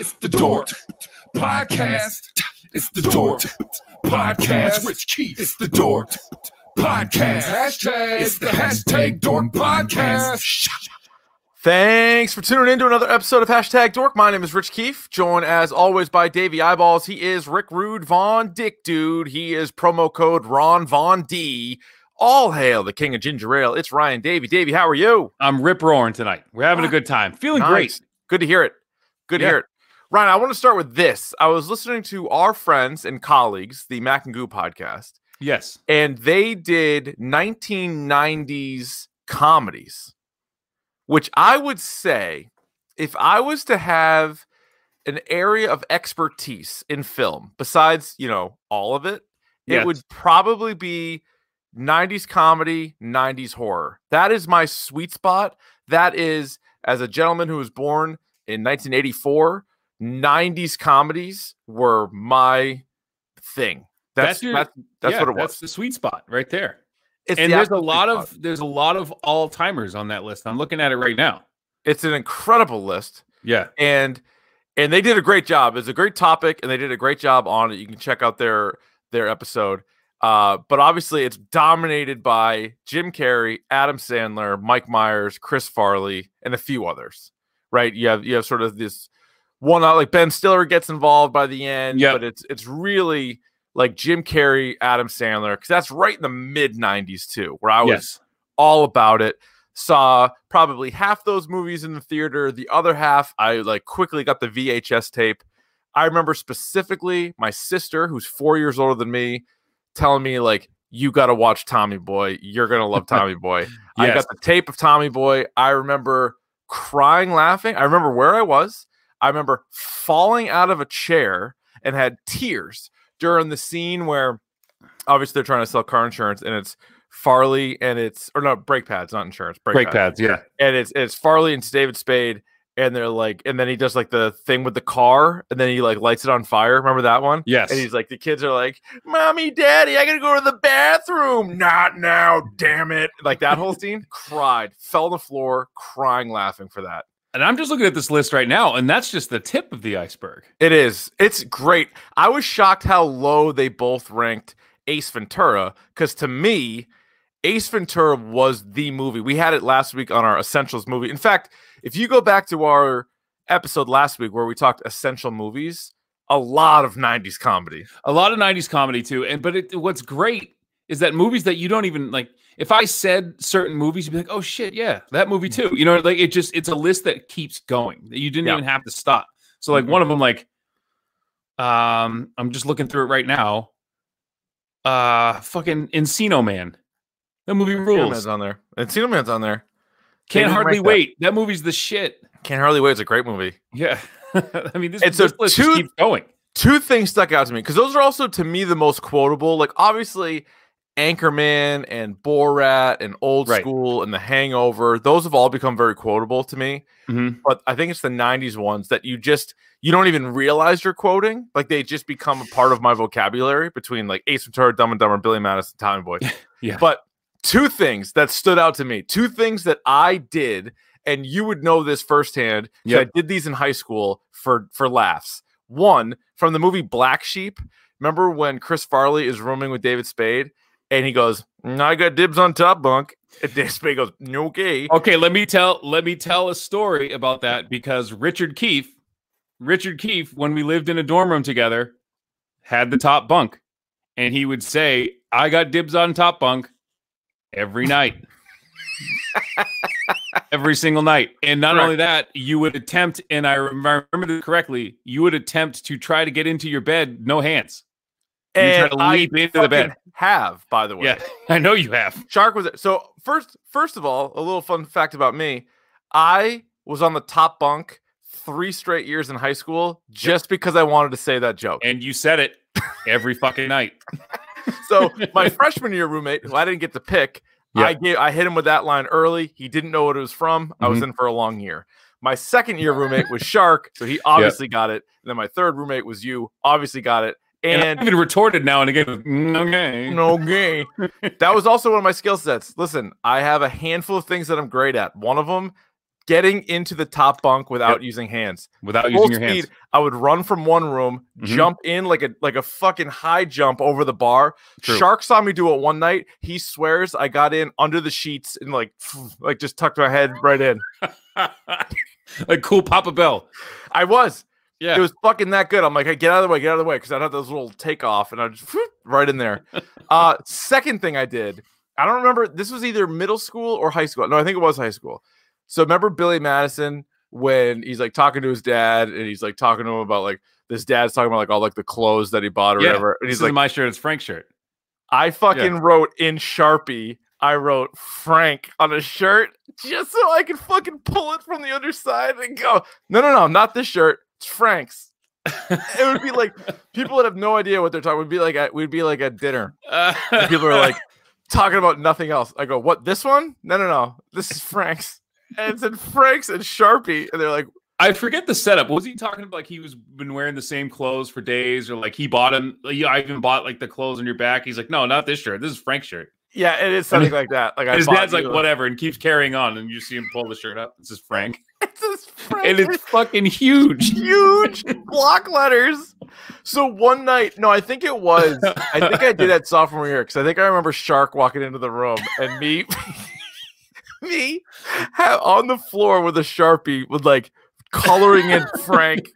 It's the Dork Podcast. It's the Dork Podcast. Rich Keefe. It's the Dork Podcast. Hashtag. It's the hashtag Dork Podcast. Thanks for tuning in to another episode of Hashtag Dork. My name is Rich Keefe, joined as always by Davey Eyeballs. He is Rick Rude Von Dick Dude. He is promo code Ron Von D. All hail the king of ginger ale. It's Ryan Davey. Davey, how are you? I'm rip roaring tonight. We're having a ah, good time. Feeling Nice. great. Good to hear it. Good to hear it. Ryan, I want to start with this. I was listening to our friends and colleagues, the Mac and Goo podcast, Yes. and they did 1990s comedies, which I would say if I was to have an area of expertise in film, besides, you know, all of it, it Yes. would probably be 90s comedy, 90s horror. That is my sweet spot. That is, as a gentleman who was born in 1984, 90s comedies were my thing. That's That's your- that's, that's Yeah, what it was. That's the sweet spot right there. It's and the there's a lot of spot. there's a lot of all timers on that list. I'm looking at it right now. it's an incredible list Yeah. and and they did a great job it's a great topic and they did a great job on it you can check out their their episode uh but obviously it's dominated by jim carrey adam sandler mike myers chris farley and a few others right you have you have sort of this one uh, like ben stiller gets involved by the end Yep. but it's it's really like jim carrey adam sandler because that's right in the mid 90s too where i was yes. all about it. Saw probably half those movies in the theater. The other half, I like quickly got the VHS tape. I remember specifically my sister, who's four years older than me, telling me like, "You got to watch Tommy Boy. You're gonna love Tommy Boy." I got the tape of Tommy Boy. I remember crying, laughing. I remember where I was. I remember falling out of a chair and had tears during the scene where obviously they're trying to sell car insurance and it's Farley and it's or no brake pads, not insurance. Brake, Brake pads. pads. Yeah. And it's it's Farley and it's David Spade, and they're like, and then he does like the thing with the car, and then he like lights it on fire. Remember that one? Yes. And he's like, the kids are like, "Mommy, Daddy, I gotta go to the bathroom." Not now, damn it! Like that whole scene. Cried, fell on the floor, crying, laughing for that. And I'm just looking at this list right now, and that's just the tip of the iceberg. It is. It's great. I was shocked how low they both ranked Ace Ventura because to me, Ace Ventura was the movie. We had it last week on our Essentials movie. In fact, if you go back to our episode last week where we talked essential movies, a lot of 90s comedy. A lot of 90s comedy too. And but it, what's great is that movies that you don't even like if I said certain movies, you'd be like, oh shit, yeah, that movie too. You know, like it just it's a list that keeps going. that You didn't Yeah. even have to stop. So like Mhm. one of them, like um, I'm just looking through it right now. Uh fucking Encino Man. That movie Encino rules. Man's on there. Encino Man's on there. Can't hardly rank that. wait. That. movie's the shit. Can't hardly wait. It's a great movie. Yeah. I mean, this, And so this list just two- keeps going. two things stuck out to me because those are also to me the most quotable. Like obviously Anchorman and Borat and Old Right. School and The Hangover, those have all become very quotable to me. Mhm. But I think it's the '90s ones that you just you don't even realize you're quoting. Like they just become a part of my vocabulary between like Ace Ventura, Dumb and Dumber, Billy Madison, Tommy Boy. Yeah. But two things that stood out to me, two things that I did, and you would know this firsthand. Yep. I did these in high school for for laughs. One from the movie Black Sheep. Remember when Chris Farley is rooming with David Spade, and he goes, "Mm, "I got dibs on top bunk," and Spade goes, "Okay." Okay, let me tell let me tell a story about that because Richard Keefe, Richard Keefe, when we lived in a dorm room together, had the top bunk, and he would say, "I got dibs on top bunk every night." Every single night. And not Correct. only that, you would attempt, and I I remember this correctly, you would attempt to try to get into your bed, no hands. You try And to I into the bed. Have by the way. Yeah, I know you have. Shark was so first. First of all, a little fun fact about me: I was on the top bunk three straight years in high school just because I wanted to say that joke. And you said it every fucking night. So my freshman year roommate, who I didn't get to pick, Yeah. I gave I hit him with that line early. He didn't know what it was from. I was Mhm. in for a long year. My second year roommate was Shark, so he obviously got it. And then my third roommate was you, obviously got it. And, And I even retorted now and again. with, "Mm, Okay. no gay. That was also one of my skill sets. Listen, I have a handful of things that I'm great at. One of them, getting into the top bunk without using hands. Without Full using your hands. I would run from one room, Mhm. jump in like a like a fucking high jump over the bar. True. Shark saw me do it one night. He swears I got in under the sheets and like like just tucked my head right in. like cool Papa Bell. I was. Yeah. It was fucking that good. I'm like, hey, get out of the way, get out of the way, because I'd have those little takeoff and I just whoop, right in there. uh, second thing I did, I don't remember. This was either middle school or high school. No, I think it was high school. So remember Billy Madison when he's like talking to his dad and he's like talking to him about like this dad's talking about like all like the clothes that he bought or Yeah, whatever. And he's like, my shirt, it's Frank's shirt. I fucking wrote in Sharpie. I wrote Frank on a shirt just so I could fucking pull it from the other side and go, no, no, no, not this shirt. It's Frank's. it would be like people would have no idea what they're talking. We'd be like at, we'd be like at dinner. Uh, people are like talking about nothing else. I go, what? This one? No, no, no. This is Frank's. And it said Frank's and Sharpie, and they're like, I forget the setup. Was he talking about like he was been wearing the same clothes for days, or like he bought him? I even bought like the clothes on your back. He's like, no, not this shirt. This is Frank's shirt. Yeah, it is something like that. Like I his dad's like, whatever, and keeps carrying on, and you see him pull the shirt up. This is Frank, This is Frank. and it's fucking huge. huge block letters. So one night, no, I think it was. I think I did that sophomore year because I think I remember Shark walking into the room and me, me, on the floor with a sharpie with like coloring in Frank.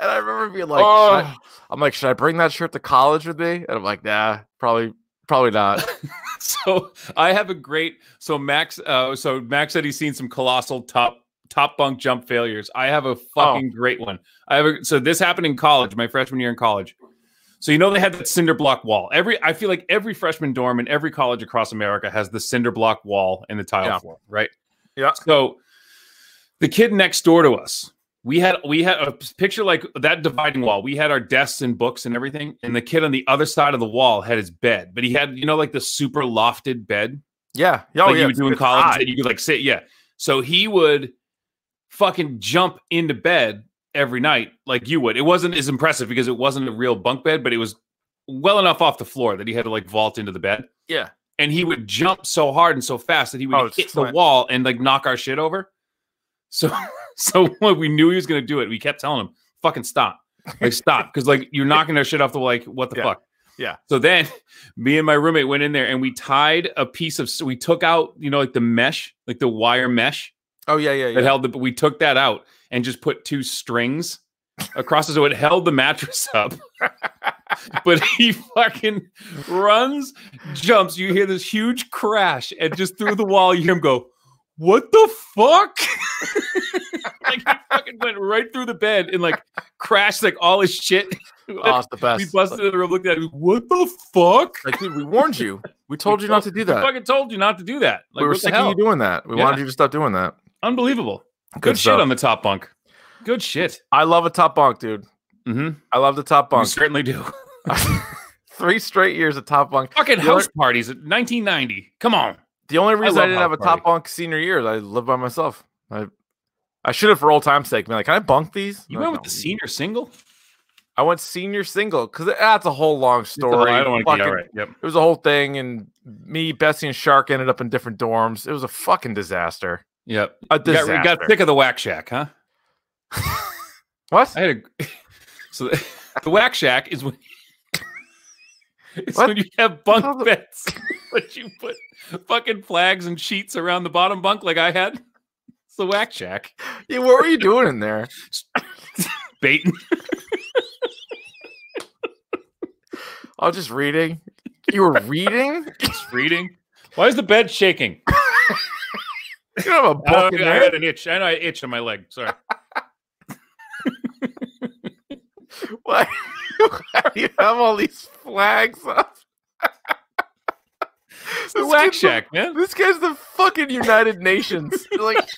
And I remember being like, should I- I'm like, should I bring that shirt to college with me? And I'm like, nah, probably, probably not. so I have a great. So Max, uh, so Max said he's seen some colossal top top bunk jump failures. I have a fucking great one. I have a, so this happened in college, my freshman year in college. So you know they had that cinder block wall. Every I feel like every freshman dorm in every college across America has the cinder block wall and the tile Yeah. floor, right? Yeah. So the kid next door to us, we had we had a picture like that dividing wall. We had our desks and books and everything, and the kid on the other side of the wall had his bed, but he had you know like the super lofted bed Yeah. Oh, like yeah. you would do in college high. that you could like sit. Yeah. So he would fucking jump into bed every night like you would. It wasn't as impressive because it wasn't a real bunk bed, but it was well enough off the floor that he had to like vault into the bed. Yeah. And he would jump so hard and so fast that he would Oh, hit the wall and like knock our shit over. So so when we knew he was gonna do it, we kept telling him, fucking stop. Like stop. Because like you're knocking our shit off the like, what the Yeah. fuck? Yeah. So then me and my roommate went in there and we tied a piece of we took out, you know, like the mesh, like the wire mesh Oh, yeah. Yeah. that Yeah. held the but we took that out and just put two strings across it so it held the mattress up. but he fucking runs, jumps, you hear this huge crash, and just through the wall, you hear him go, What the fuck? like fucking went right through the bed and like crashed like all his shit. Oh, it's the best. we busted in the room, looked at him, what the fuck? Like, dude, we warned you. We told you not to do We that. fucking told you not to do that. Like, we were sick of you doing that. We Yeah. wanted you to stop doing that. Unbelievable. Good, Good shit on the top bunk. Good shit. I love a top bunk, dude. Mm-hmm. I love the top You bunk. certainly do. Three straight years of top bunk. Fucking The house parties at 1990. Come on. The only reason I, love didn't have a house top bunk senior year is I lived by myself. I I should have for old time's sake been like, can I bunk these? You went with no. the senior single? I went senior single because that's a whole long story. I don't want to Fucking- get all right. Yep. It was a whole thing, and me, Bessie, and Shark ended up in different dorms. It was a fucking disaster. Yep. A You got, disaster. you got sick of the whack shack, huh? what? I had a so the, the whack shack is when it's What? when you have bunk beds, but you put fucking flags and sheets around the bottom bunk like I had. It's the whack jack. Yeah, what were you doing in there? Baiting. I was oh, just reading. You were reading? Just reading. Why is the bed shaking? You have a Oh, book in I there. had an itch. I know I itched on my leg. Sorry. Why, why do you have all these flags up? The This whack the- shack, man. This guy's the fucking United Nations. Like,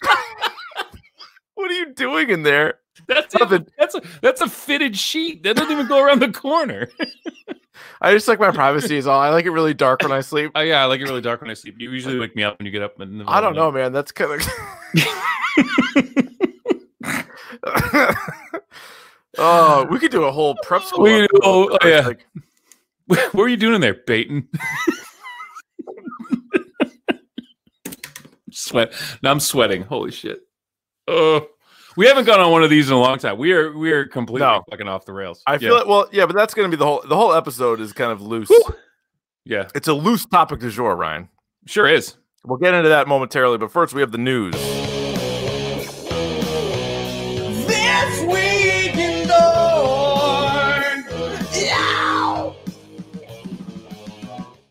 what are you doing in there? That's Nothing. That's a that's a fitted sheet. That doesn't even go around the corner. I just like my privacy is all. I like it really dark when I sleep. Oh yeah, I like it really dark when I sleep. You usually wake me up when you get up. In the I don't know, man. That's kind of. oh, we could do a whole prep school. We- oh, oh, yeah. Like, of the night. What were you doing in there, baiting? Sweat. Now I'm sweating. Holy shit. Oh, we haven't gone on one of these in a long time. We are we are completely No. fucking off the rails. I Yeah. feel it. Well, yeah, but that's going to be the whole. The whole episode is kind of loose. Whew. Yeah, It's a loose topic du jour, Ryan. sure is. We'll get into that momentarily, but first we have the news. This week in Dork. Yeah.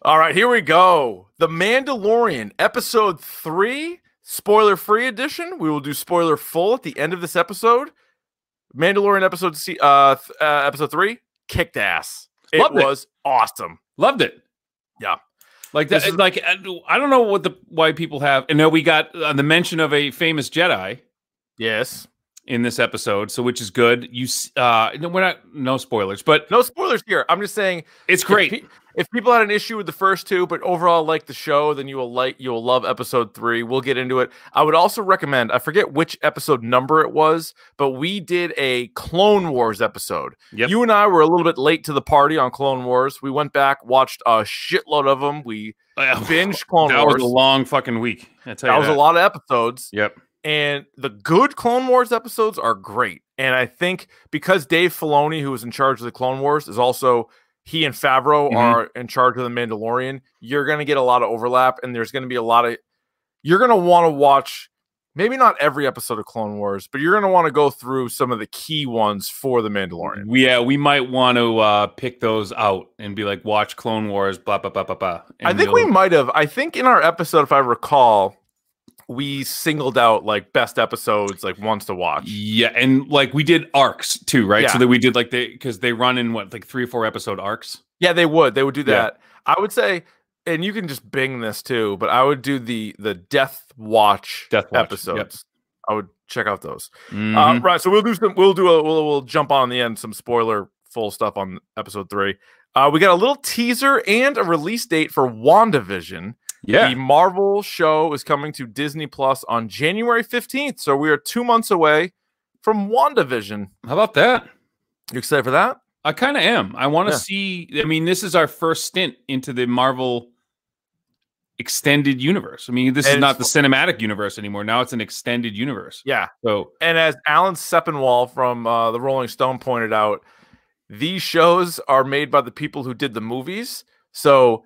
All right, here we go. The Mandalorian, episode three, spoiler free edition. We will do spoiler full at the end of this episode. Mandalorian episode C, uh, th- uh episode three kicked ass. It Loved it. was awesome. Loved it. Yeah. Like. This is- like I don't know what the why people have. And now we got uh, the mention of a famous Jedi Yes. in this episode, so which is good. You uh, no, we're not no spoilers, but No spoilers here. I'm just saying it's great. If, people had an issue with the first two, but overall like the show, then you will like you will love episode three. We'll get into it. I would also recommend. I forget which episode number it was, but we did a Clone Wars episode. Yep. You and I were a little bit late to the party on Clone Wars. We went back, watched a shitload of them. We oh, binged Clone wars. that Wars. was a long fucking week. I tell that was a lot of episodes. Yep. And the good Clone Wars episodes are great. And I think because Dave Filoni, who was in charge of the Clone Wars, is also he and Favreau Mhm. are in charge of the Mandalorian, you're going to get a lot of overlap and there's going to be a lot of you're going to want to watch maybe not every episode of Clone Wars, but you're going to want to go through some of the key ones for the Mandalorian. Yeah, we might want to uh, pick those out and be like, watch Clone Wars, blah blah blah blah blah. I think we we'll- might have. I think in our episode, if I recall, we singled out like best episodes, like ones to watch. Yeah, and like we did arcs too, right? Yeah. So that we did like they because they run in what like three or four episode arcs. Yeah, they would. They would do Yeah. that. I would say, and you can just bing this too, but I would do the the Death Watch, Death Watch, yep. episodes. I would check out those. Uh, Mhm. right. So we'll do some. We'll do a. We'll, we'll jump on the end some spoiler full stuff on episode three. Uh, we got a little teaser and a release date for WandaVision. Yeah, The Marvel show is coming to Disney Plus on January 15th. So we are two months away from WandaVision. how about that? You excited for that? I kind of am. I want to Yeah. see. I mean, this is our first stint into the Marvel extended universe. I mean, this is not the cinematic universe anymore. Now it's an extended universe. Yeah. So And as Alan Sepinwall from uh, the Rolling Stone pointed out, these shows are made by the people who did the movies. So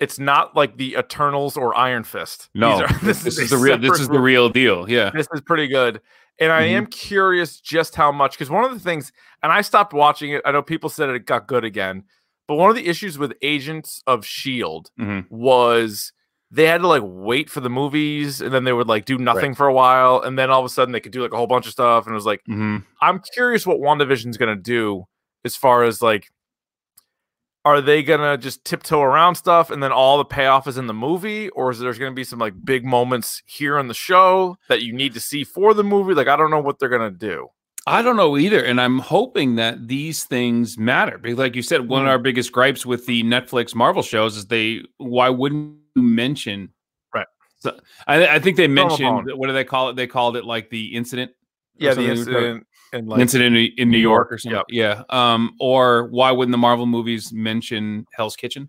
it's not like the Eternals or Iron Fist. These no, are- this, a is the real. This is the real deal. Yeah. This is pretty good. And I Mhm. am curious just how much, because one of the things, and I stopped watching it. I know people said it got good again, but one of the issues with Agents of S.H.I.E.L.D. Mhm. E was they had to like wait for the movies and then they would like do nothing for a while. And then all of a sudden they could do like a whole bunch of stuff. And it was like, Mhm. I'm curious what WandaVision's going to do as far as like, are they going to just tiptoe around stuff and then all the payoff is in the movie? Or is there going to be some like big moments here in the show that you need to see for the movie? Like, I don't know what they're going to do. I don't know either, and I'm hoping that these things matter. Because, like you said, one of Mhm. our biggest gripes with the Netflix Marvel shows is they. Why wouldn't you mention? Right. So I, I think they Throw 'em a mentioned what do they call it? They called it like the incident. Yeah, the incident and like, incident in, in New York, York, or something. Yeah. Um. Or why wouldn't the Marvel movies mention Hell's Kitchen?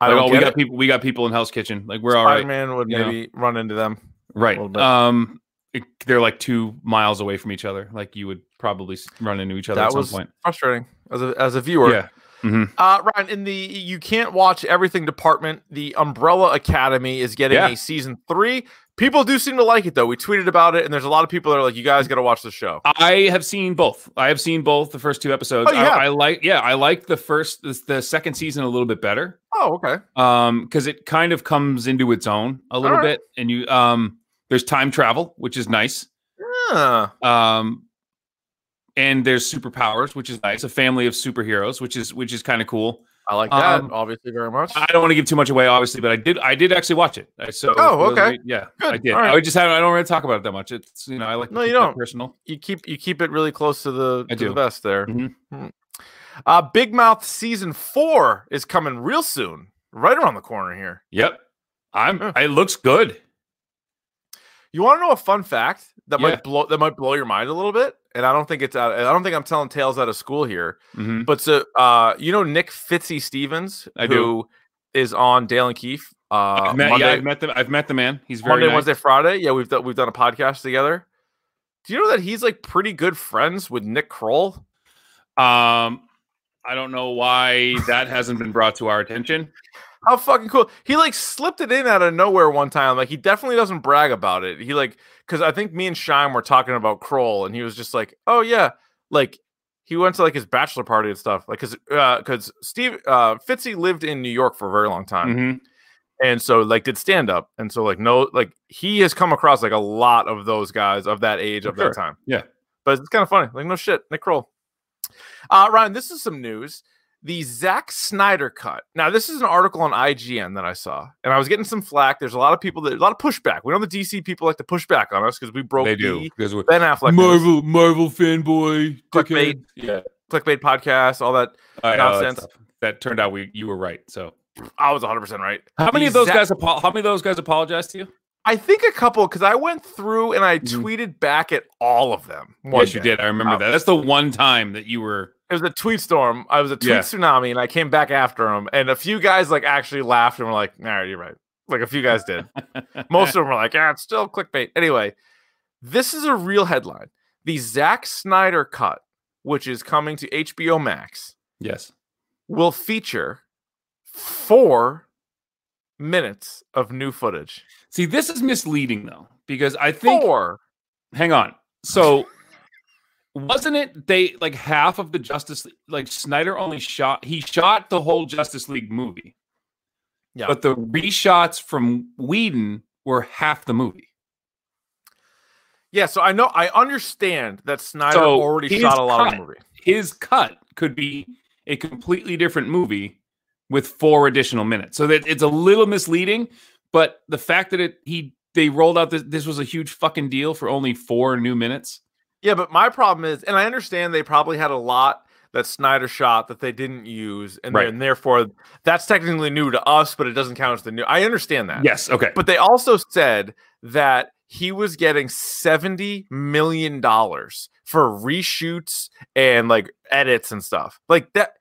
I Like, don't oh, we got it. people. We got people in Hell's Kitchen. Like we're all right. Spider-Man would you know. maybe run into them. Right. Um. it- they're like two miles away from each other. Like you would probably run into each other That at some was point. frustrating as a, as a viewer. Yeah. Mhm. Uh, Ryan, in the you can't watch everything department, the Umbrella Academy is getting Yeah. a season three. People do seem to like it though. We tweeted about it, and there's a lot of people that are like, "You guys got to watch the show." I have seen both. I have seen both the first two episodes. Oh, have? I, I like, yeah, I like the first, the, the second season a little bit better. Oh, okay. Um, because it kind of comes into its own a little Alright. bit, and you, um, there's time travel, which is nice. Yeah. Um, and there's superpowers, which is nice. A family of superheroes, which is which is kind of cool. I like that Um, obviously very much. I don't want to give too much away, obviously, but I did, I did actually watch it. So, Oh, for those of okay. yeah, Good. I did. Alright. I just have, I don't really talk about it that much. It's you know, I like No, you don't. personal. you keep you keep it really close to the I to the do. vest there. Mhm. Hmm. Uh, Big Mouth season four is coming real soon, right around the corner here. Yep, I'm. Yeah. It looks good. You want to know a fun fact that Yeah. might blow that might blow your mind a little bit? And I don't think it's out. I don't think I'm telling tales out of school here. Mhm. But so, uh, you know Nick Fitzy Stevens, I do. who is on Dale and Keefe Uh, I've met, Monday, yeah, I've met the I've met the man. He's very Monday, nice. Wednesday, Friday. Yeah, we've done we've done a podcast together. Do you know that he's like pretty good friends with Nick Kroll? Um, I don't know why that hasn't been brought to our attention. How fucking cool! He like slipped it in out of nowhere one time. Like he definitely doesn't brag about it. He like because I think me and Shine were talking about Kroll, and he was just like, "Oh yeah," like he went to like his bachelor party and stuff. Like because because Steve uh Fitzy lived in New York for a very long time. Mhm. and so like did stand up and so like no like he has come across like a lot of those guys of that age of Sure. that time Yeah. but it's kind of funny like no shit nick kroll uh ryan this is some news the Zack Snyder cut. Now, this is an article on IGN that I saw, and I was getting some flack. There's a lot of people that a lot of pushback. We know the DC people like to push back on us because we broke They do the because we're Ben Affleck news, Marvel Marvel fanboy Clickbait. Yeah, clickbait podcast, all that. I that Nonsense. stuff. That turned out we you were right. So I was 100 percent right. how many The of those Zack- guys? Apo- how many of those guys apologized to you? I think a couple because I went through and I Mhm. tweeted back at all of them. one yes, you did. I remember Wow. that. That's the one time that you were. It was a tweet storm. I was a tweet Yeah. tsunami, and I came back after him. And a few guys like actually laughed and were like, "All right, you're right." Like a few guys did. Most of them were like, "Yeah, it's still clickbait." Anyway, this is a real headline: the Zack Snyder cut, which is coming to HBO Max, yes. will feature four minutes of new footage. See, this is misleading though because I think. Four. Hang on. So. Wasn't it they like half of the Justice League? Like Snyder only shot he shot the whole Justice League movie, Yeah. but the reshots from Whedon were half the movie. Yeah, so I know I understand that Snyder So already shot a lot of the movie. his cut could be a completely different movie with four additional minutes. So that it's a little misleading, but the fact that it he they rolled out this this was a huge fucking deal for only four new minutes. Yeah, but my problem is, and I understand they probably had a lot that Snyder shot that they didn't use, and, Right. and therefore that's technically new to us, but it doesn't count as the new. I understand that. Yes, okay. But they also said that he was getting seventy million dollars for reshoots and like edits and stuff like that.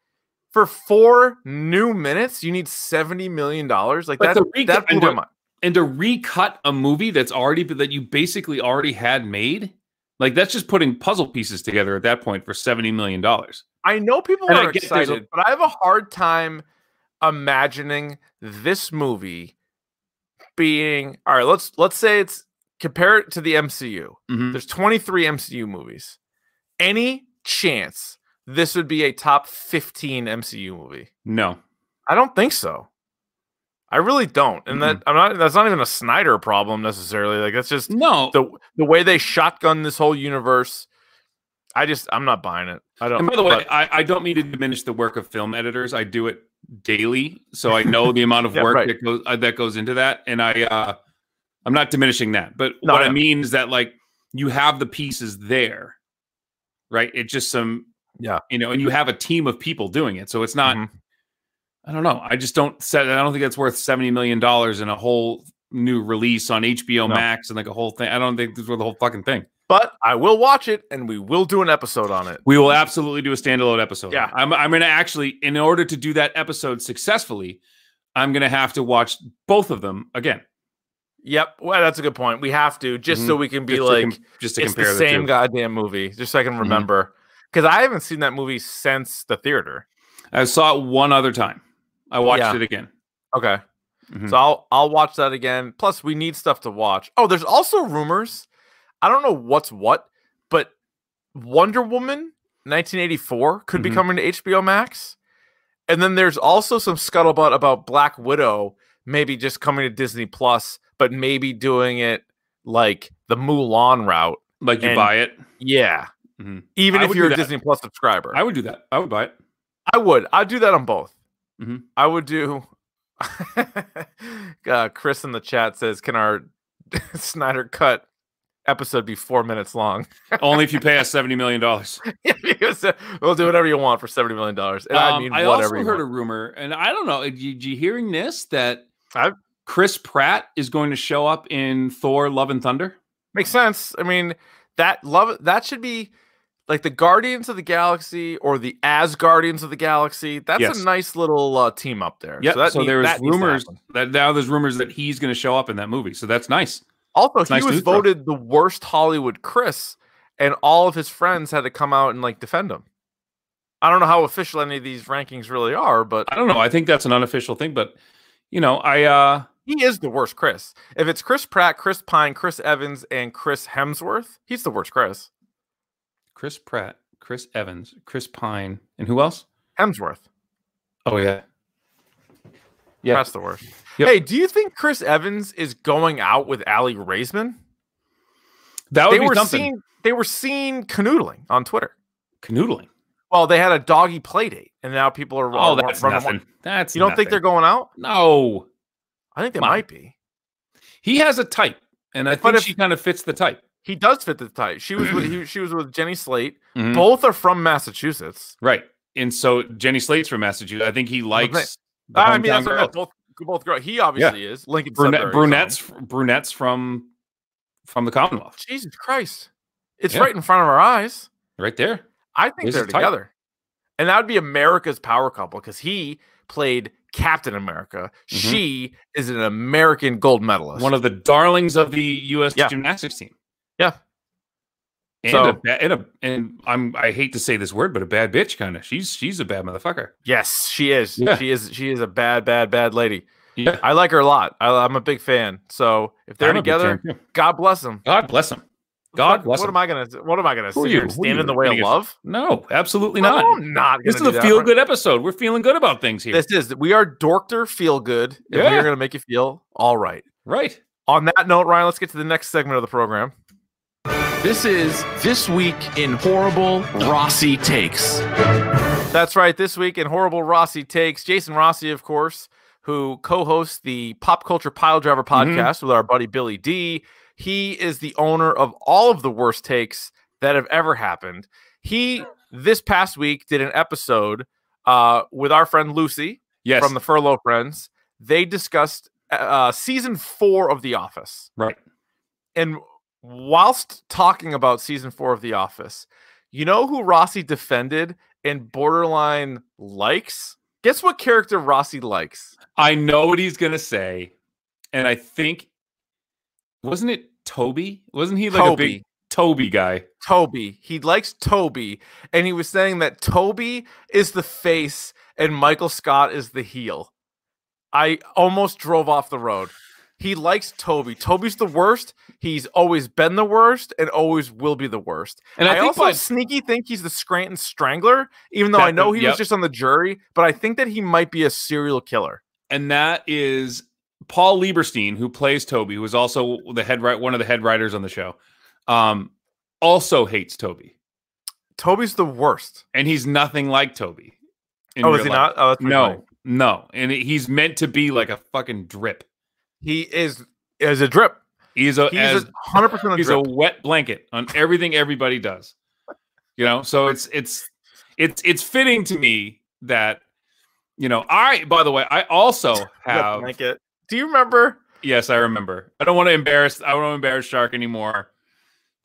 For four new minutes, you need seventy million dollars. Like But that. the recut- that blew and my mind. and to recut a movie that's already that you basically already had made, like that's just putting puzzle pieces together at that point for 70 million dollars. I know people And are there's a- excited, but I have a hard time imagining this movie being all right. Let's let's say it's compare it to the MCU. Mhm. There's 23 MCU movies. Any chance this would be a top 15 MCU movie? No. I don't think so. I really don't, and that I'm not. That's not even a Snyder problem necessarily. Like that's just No. the the way they shotgun this whole universe. I just I'm not buying it. I don't. And by the way, I, I don't mean to diminish the work of film editors. I do it daily, so I know the amount of Yeah, work right. that goes uh, that goes into that. And I, uh, I'm not diminishing that, but No, what I I mean is that like you have the pieces there, right? It's just some, Yeah. you know, and you have a team of people doing it, so it's not. Mhm. I don't know. I just don't set. I don't think it's worth seventy million dollars in a whole new release on HBO No. Max and like a whole thing. I don't think this is worth the whole fucking thing. but I will watch it and we will do an episode on it. We will absolutely do a standalone episode. Yeah. I'm, I'm going to actually, in order to do that episode successfully, I'm going to have to watch both of them again. Yep. Well, that's a good point. We have to just so we can be Mm-hmm. just to like com- just to compare the same two. Mm-hmm. goddamn movie, just so I can remember. Because I haven't seen that movie since the theater. I saw it one other time. I watched Yeah. it again. Okay. Mhm. So I'll I'll watch that again. Plus, we need stuff to watch. Oh, there's also rumors. I don't know what's what, but Wonder Woman 1984 could be Mhm. coming to HBO Max. And then there's also some scuttlebutt about Black Widow maybe just coming to Disney Plus, but maybe doing it like the Mulan route. Like you And- buy it. Yeah. Mhm. Even I if you're a. Disney Plus subscriber. I would do that. I would buy it. I would. I'd do that on both. Mhm. I would do. uh, Chris in the chat says, "Can our Snyder cut episode be four minutes long?" Only if you pay us $70 million. Uh, we'll do whatever you want for seventy million dollars. And I Um, mean, I whatever. also heard a rumor, and I don't know. Did you, you hearing this that I've- Chris Pratt is going to show up in Thor: Love and Thunder? Makes sense. I mean, that love that should be like the Guardians of the Galaxy or the As Guardians of the Galaxy. That's Yes. a nice little uh, team up there. Yeah. So, that need- there was rumors that now there's rumors that he's going to show up in that movie. So that's nice. Also, he nice was news for us. voted the worst Hollywood Chris, and all of his friends had to come out and like defend him. I don't know how official any of these rankings really are, but I don't know. I think that's an unofficial thing, but you know, I uh he is the worst Chris. If it's Chris Pratt, Chris Pine, Chris Evans, and Chris Hemsworth, he's the worst Chris. Chris Pratt, Chris Evans, Chris Pine, and who else? Hemsworth. Oh yeah. Yeah. That's the worst. Yep. Hey, do you think Chris Evans is going out with Aly Raisman? That would They be were something. seen they were seen canoodling on Twitter. Canoodling. Well, they had a doggy play date, and now people are Oh, are that's running- nothing. That's You don't think they're going out? No. I think they on. might be. He has a type, and I But think if- she kind of fits the type. He does fit the type. She was with he, she was with Jenny Slate. Mhm. Both are from Massachusetts. Right. And so Jenny Slate's from Massachusetts. I think he likes I mean, that's I both both girls. He obviously is. Lincoln Brunette, brunettes home. brunettes from from the Commonwealth. Jesus Christ, it's Yeah. right in front of our eyes. Right there. I think they're together, and that would be America's power couple because he played Captain America. Mhm. She is an American gold medalist. One of the darlings of the US Yeah. gymnastics team. Yeah. And So- a ba- and a and I'm I hate to say this word, but a bad bitch kind of. She's she's a bad motherfucker. yes, she is. Yeah. She is. She is a bad, bad, bad lady. Yeah. I like her a lot. I, I'm a big fan. So if they're I'm together, fan. God bless them. God bless them. God bless What him. am I gonna? What am I gonna Who are you? are stand you? in the way of love? No, absolutely No, not. I'm not. This is a feel good episode. We're feeling good about things here. This is we are Dorkter Feel Good, and We're gonna make you feel all right. right. On that note, Ryan, let's get to the next segment of the program. This is This Week in Horrible Rossi Takes. That's right. This week in Horrible Rossi Takes, Jason Rossi, of course, who co-hosts the Pop Culture Pile Driver Mhm. podcast with our buddy Billy D. He is the owner of all of the worst takes that have ever happened. He this past week did an episode uh, with our friend Lucy Yes. from the Furlough Friends. They discussed uh, season four of The Office. right. And whilst talking about season four of The Office, you know who Rossi defended and borderline likes? Guess what character Rossi likes? I know what he's gonna say, and I think wasn't it Toby? Wasn't he like a big Toby guy? Toby. He likes Toby. And he was saying that Toby is the face and Michael Scott is the heel. I almost drove off the road. He likes Toby. Toby's the worst. He's always been the worst and always will be the worst. And I, I, think also by, sneaky think he's the Scranton Strangler, even though I know he yep. was just on the jury, but I think that he might be a serial killer. and that is Paul Lieberstein, who plays Toby, who is also the head right one of the head writers on the show. Um, also hates Toby, Toby's the worst. and he's nothing like Toby. oh, is he life. not? Oh, that's pretty funny. No, no, and he's meant to be like a fucking drip. He is is a drip. He's a He's a hundred percent he's drip. a wet blanket on everything everybody does. You know, so it's it's it's it's fitting to me that you know. I by the way, I also have blanket. Do you remember? yes, I remember. I don't want to embarrass. I don't want to embarrass Shark anymore.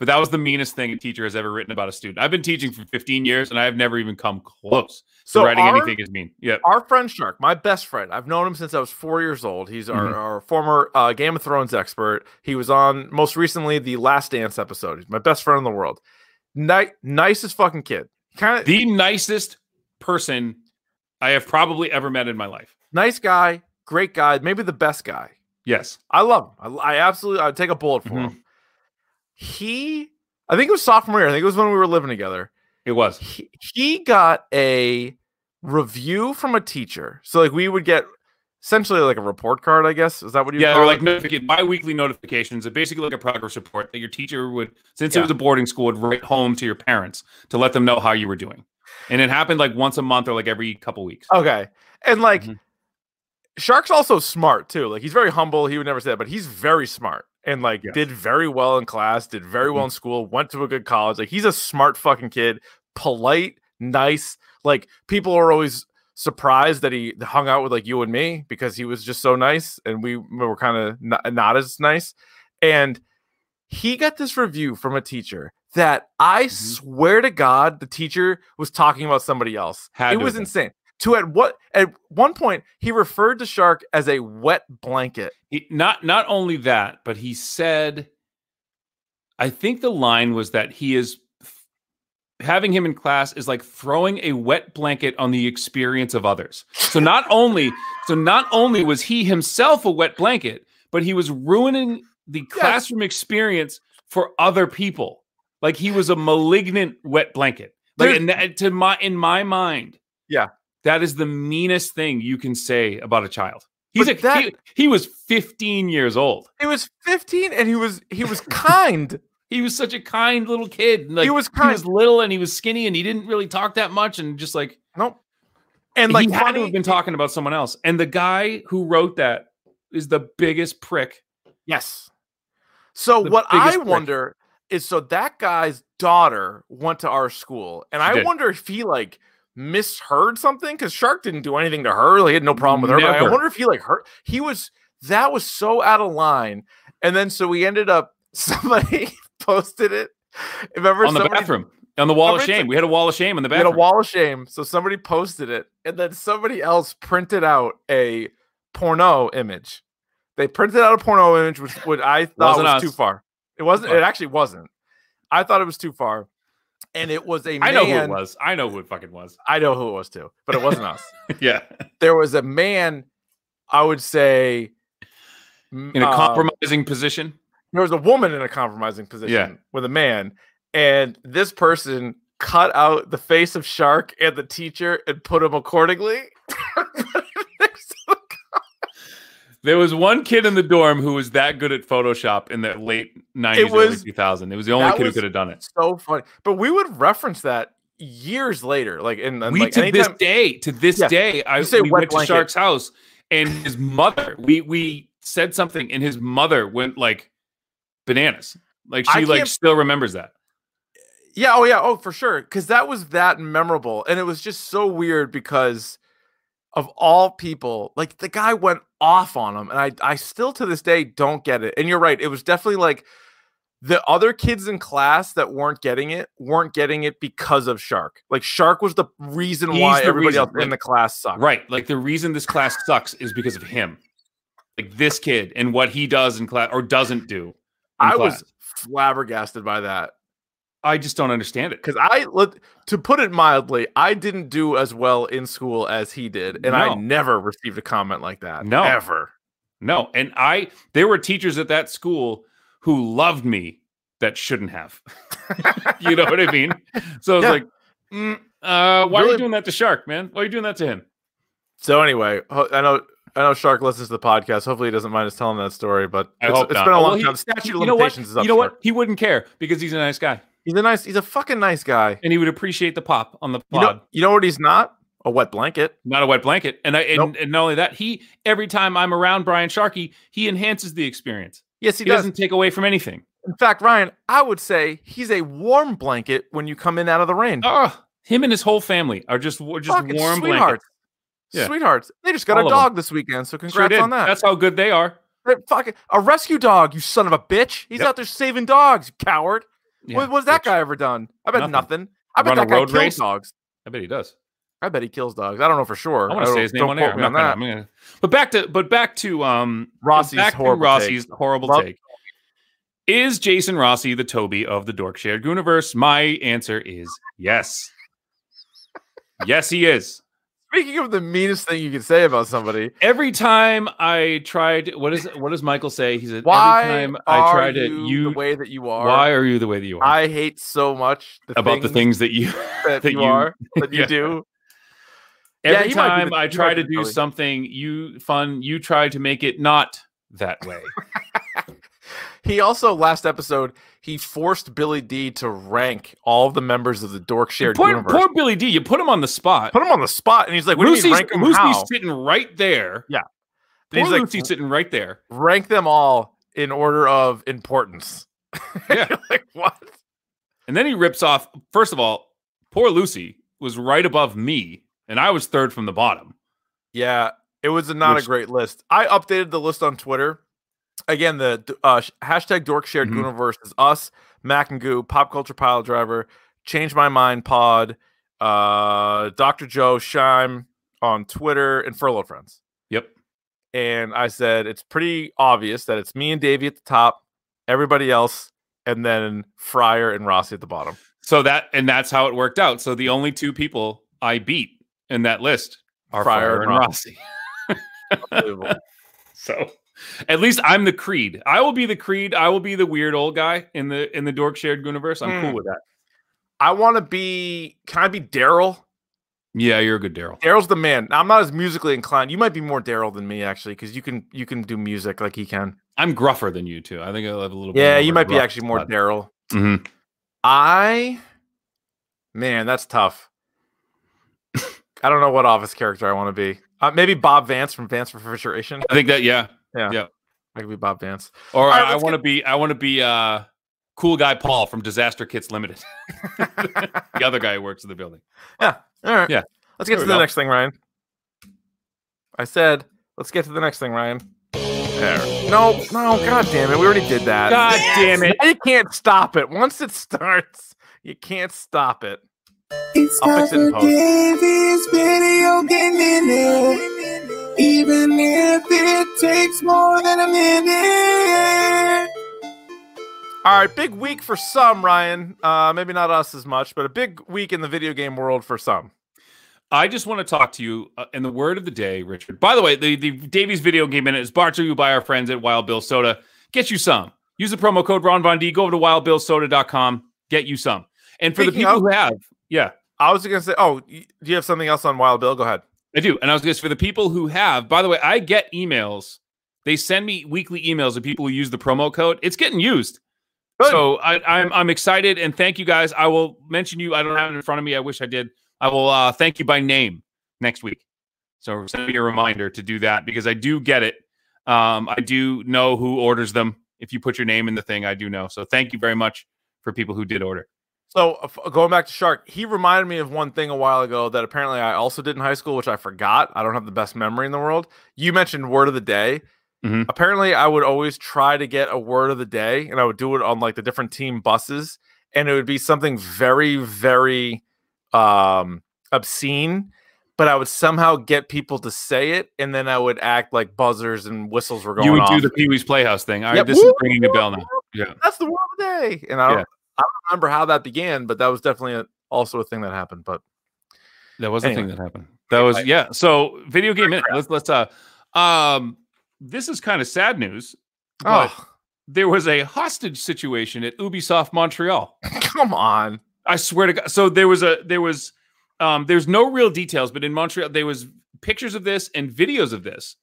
But that was the meanest thing a teacher has ever written about a student. I've been teaching for 15 years, and I have never even come close to So writing our- anything as mean. Yep. Our friend Shark, my best friend. I've known him since I was four years old. He's our, Mhm. our former uh, Game of Thrones expert. He was on most recently the Last Dance episode. He's my best friend in the world. Ni- nicest fucking kid. Kind of The nicest person I have probably ever met in my life. nice guy, great guy, maybe the best guy. Yes. I love him. I, I absolutely I'd take a bullet for Mhm. him. He, I think it was sophomore year. I think it was when we were living together. It was. He, he got a review from a teacher. So like we would get essentially like a report card, I guess. Is that what you Yeah, call they're like it? notification, bi-weekly notifications. They're basically like a progress report that your teacher would, since Yeah. it was a boarding school, would write home to your parents to let them know how you were doing. And it happened like once a month or like every couple weeks. Okay. And like Mhm. Shark's also smart too. Like he's very humble. He would never say that, but he's very smart and like Yes. did very well in class, did very well Mhm. in school, went to a good college. Like he's a smart fucking kid, polite, nice. Like people are always surprised that he hung out with like you and me because he was just so nice and we were kind of not, not as nice. And he got this review from a teacher that I swear to God, the teacher was talking about somebody else. Had it was been. insane. To at what at one point he referred to Shark as a wet blanket. He, not not only that, but he said, I think the line was that he is having him in class is like throwing a wet blanket on the experience of others. So not only so not only was he himself a wet blanket, but he was ruining the classroom experience for other people. Like he was a malignant wet blanket. Like in to my in my mind, Yeah. That is the meanest thing you can say about a child. He's But a, that- he, he was 15 years old. He was 15 and he was he was kind. He was such a kind little kid. Like, he was kind. He was little and he was skinny and he didn't really talk that much and just like nope. And like he had to have been talking about someone else. And the guy who wrote that is the biggest prick. Yes. So The what I prick. wonder is so that guy's daughter went to our school, and She I did. wonder if he like misheard something because Shark didn't do anything to her. Like, he had no problem with her. But I wonder if he like hurt. He was that was so out of line, and then so we ended up somebody posted it. Remember on the somebody- bathroom. On the wall of shame. We had a wall of shame in the we had bathroom. a wall of shame. So somebody posted it, and then somebody else printed out a porno image. They printed out a porno image, which what I thought Wasn't was us. too far. It wasn't. It actually wasn't. I thought it was too far, and it was a. Man, I know who it was. I know who it fucking was. I know who it was too, but it wasn't us. yeah. There was a man. I would say. In a uh, compromising position. there was a woman in a compromising position yeah. with a man, and this person cut out the face of Shark and the teacher and put him accordingly. There was one kid in the dorm who was that good at Photoshop in the late 90s, it was- early 2000. It was the only kid who could have done it. so funny, but we would reference that years later, like in and we like to this day, to this Yeah. day, I say we went to. Shark's house and his mother, we we said something and his mother went like bananas. Like she like still remembers that. Yeah, oh yeah, oh for sure. Because that was that memorable. And it was just so weird because of all people, like the guy went off on him. And I I still to this day don't get it. And you're right, it was definitely like the other kids in class that weren't getting it weren't getting it because of Shark. Like Shark was the reason He's why the everybody reason, else in the class sucked. Right. Like the reason this class sucks is because of him. Like this kid and what he does in class or doesn't do. in I class. was flabbergasted by that. I just don't understand it. because I let to put it mildly, I didn't do as well in school as he did, and I never received a comment like that. No. ever. No, and I there were teachers at that school who loved me that shouldn't have. you know what I mean? So it's Yeah. like, mm, uh, why are you doing that to Shark, man? Why are you doing that to him? So anyway, I know I know Shark listens to the podcast. Hopefully, he doesn't mind us telling that story. But I it's, hope it's not. been a Well, long he- time. Statute of you know what? limitations is up. You know Shark. what? He wouldn't care because he's a nice guy He's a nice. He's a fucking nice guy. and he would appreciate the pop on the You pod. know. You know what? He's not a wet blanket. not a wet blanket. And I and, Nope. and not only that, he every time I'm around Brian Sharkey, he enhances the experience. Yes, he, He, does. doesn't take away from anything. In fact, Ryan, I would say he's a warm blanket when you come in out of the rain. Oh, him and his whole family are just just Fucking warm sweethearts. blankets. Yeah. Sweethearts. They just got All a dog this weekend, so congrats did. on that. That's how good they are. Fucking a rescue dog, you son of a bitch. He's Yep. out there saving dogs, you coward. Yeah, what what's that guy ever done? I bet Nothing. nothing. I bet Run that guy kills race? dogs. I bet he does. I bet he kills dogs. I don't know for sure. I want to say his name on air. I'm not on gonna. I'm gonna- But back to but back to um Rossi's back to horrible Rossi's take. horrible Love- take. Is Jason Rossi the Toby of the Dork Shared Universe? My answer is yes. yes, he is. Speaking of the meanest thing you can say about somebody, Every time I tried, what is what does Michael say? He said, why every time are I try to you, the way that you are? why are you the way that you are? I hate so much the about the things that you that, that you, you- are that you Yeah. do. Every be time the- I try to do something you fun, you try to make it not that way. He also last episode he forced Billy D to rank all the members of the Dork Shared poor, Universe. poor Billy D, you put him on the spot. Put him on the spot, and he's like, "What do you mean rank them Lucy's how?" sitting right there. Yeah. Poor he's like, Lucy's sitting right there. rank them all in order of importance. Yeah. Like what? And then he rips off. First of all, poor Lucy was right above me, and I was third from the bottom. Yeah, it was not Which- a great list. I updated the list on Twitter again, the uh, hashtag Dork Shared Mhm. Universe is us, Mac and Goo, Pop Culture Pile Driver, Change My Mind Pod, uh, Dr. Joe Shime on Twitter, and Furlough Friends. Yep. And I said it's pretty obvious that it's me and Davey at the top, everybody else, and then Fryer and Rossi at the bottom. So that and that's how it worked out. So the only two people I beat in that list are Fryer Fryer, and and Rossi. Unbelievable. So at least I'm the Creed. I will be the Creed. I will be the weird old guy in the in the dork shared universe. I'm Hmm. cool with that. I want to be. Can I be Daryl? Yeah, you're a good Daryl. Daryl's the man. I'm not as musically inclined. You might be more Daryl than me, actually, because you can you can do music like he can. I'm gruffer than you too. I think I'll have a little. bit Yeah, you might be actually more. Daryl. Mhm. I, man, that's tough. I don't know what office character I want to be. Uh, maybe Bob Vance from Vance for Refrigeration. I think that yeah. I could be Bob Vance. Or All right, I, I want to be I want to be uh cool guy Paul from Disaster Kits Limited. the other guy who works in the building. Yeah. All right. Yeah. Let's get There to the go. next thing, Ryan. I said, let's get to the next thing, Ryan. There. No, no, god damn it. We already did that. God damn it. You can't stop it. Once it starts, you can't stop it. It's I'll time fix it in for post. Davis video game minute. Even if it takes more than a minute. All right, big week for some, Ryan. Uh, maybe not us as much, but a big week in the video game world for some. I just want to talk to you uh, in the word of the day, Richard. By the way, the, the Davies video game minute is brought to you by our friends at Wild Bill Soda. Get you some. Use the promo code Ron Von D. Go over to wildbillsoda.com. Get you some. And for the people of- who have, yeah, I was going to say, oh, do you have something else on Wild Bill? Go ahead. I do. And I was going to for the people who have, by the way, I get emails. They send me weekly emails of people who use the promo code. It's getting used. Good. So I, I'm I'm excited and thank you guys. I will mention you. I don't have it in front of me. I wish I did. I will uh, thank you by name next week. So send me a reminder to do that because I do get it. Um, I do know who orders them. If you put your name in the thing, I do know. So thank you very much for people who did order. So uh, going back to Shark, he reminded me of one thing a while ago that apparently I also did in high school, which I forgot. I don't have the best memory in the world. You mentioned word of the day. Mhm. Apparently, I would always try to get a word of the day, and I would do it on like the different team buses, and it would be something very, very um, obscene. But I would somehow get people to say it, and then I would act like buzzers and whistles were going on. You would off. do the Pee Wee's Playhouse thing. All right, Yep. this is ringing a bell now. Yeah. That's the word of the day, and I don't, Yeah. I don't remember how that began, but that was definitely a, also a thing that happened. But That was the Anyway. thing that happened. That was yeah. So video game minute. Let's let's uh um this is kind of sad news. Oh, there was a hostage situation at Ubisoft Montreal. come on. I swear to God. So there was a there was um there's no real details, but in Montreal there was pictures of this and videos of this.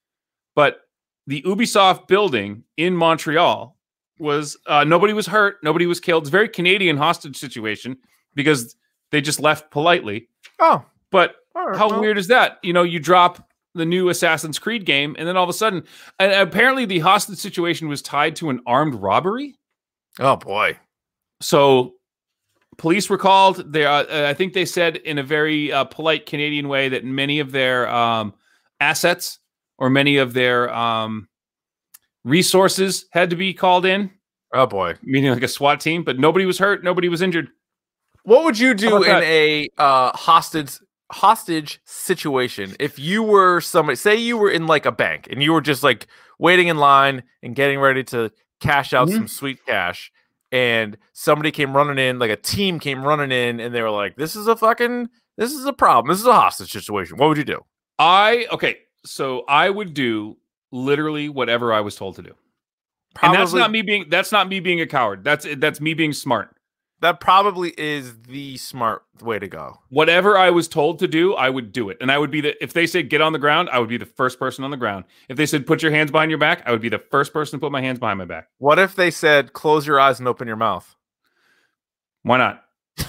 But the Ubisoft building in Montreal was uh nobody was hurt, nobody was killed. It's a very Canadian hostage situation because they just left politely. Oh, But right, how well, weird is that? You know, you drop the new Assassin's Creed game, and then all of a sudden, and apparently the hostage situation was tied to an armed robbery. Oh boy. So police were called. They, uh, I think they said in a very uh, polite Canadian way that many of their um, assets or many of their um, resources had to be called in, Oh boy. meaning like a SWAT team. But nobody was hurt. Nobody was injured. What would you do in that? a uh, hostage hostage situation if you were somebody? Say you were in like a bank and you were just like waiting in line and getting ready to cash out Mhm. some sweet cash, and somebody came running in, like a team came running in, and they were like, "This is a fucking, this is a problem. This is a hostage situation." What would you do? I okay. So I would do literally whatever I was told to do. and that's not me being that's not me being a coward. That's that's me being smart. That probably is the smart way to go. Whatever I was told to do, I would do it. And I would be the if they said get on the ground, I would be the first person on the ground. If they said put your hands behind your back, I would be the first person to put my hands behind my back. What if they said close your eyes and open your mouth? Why not?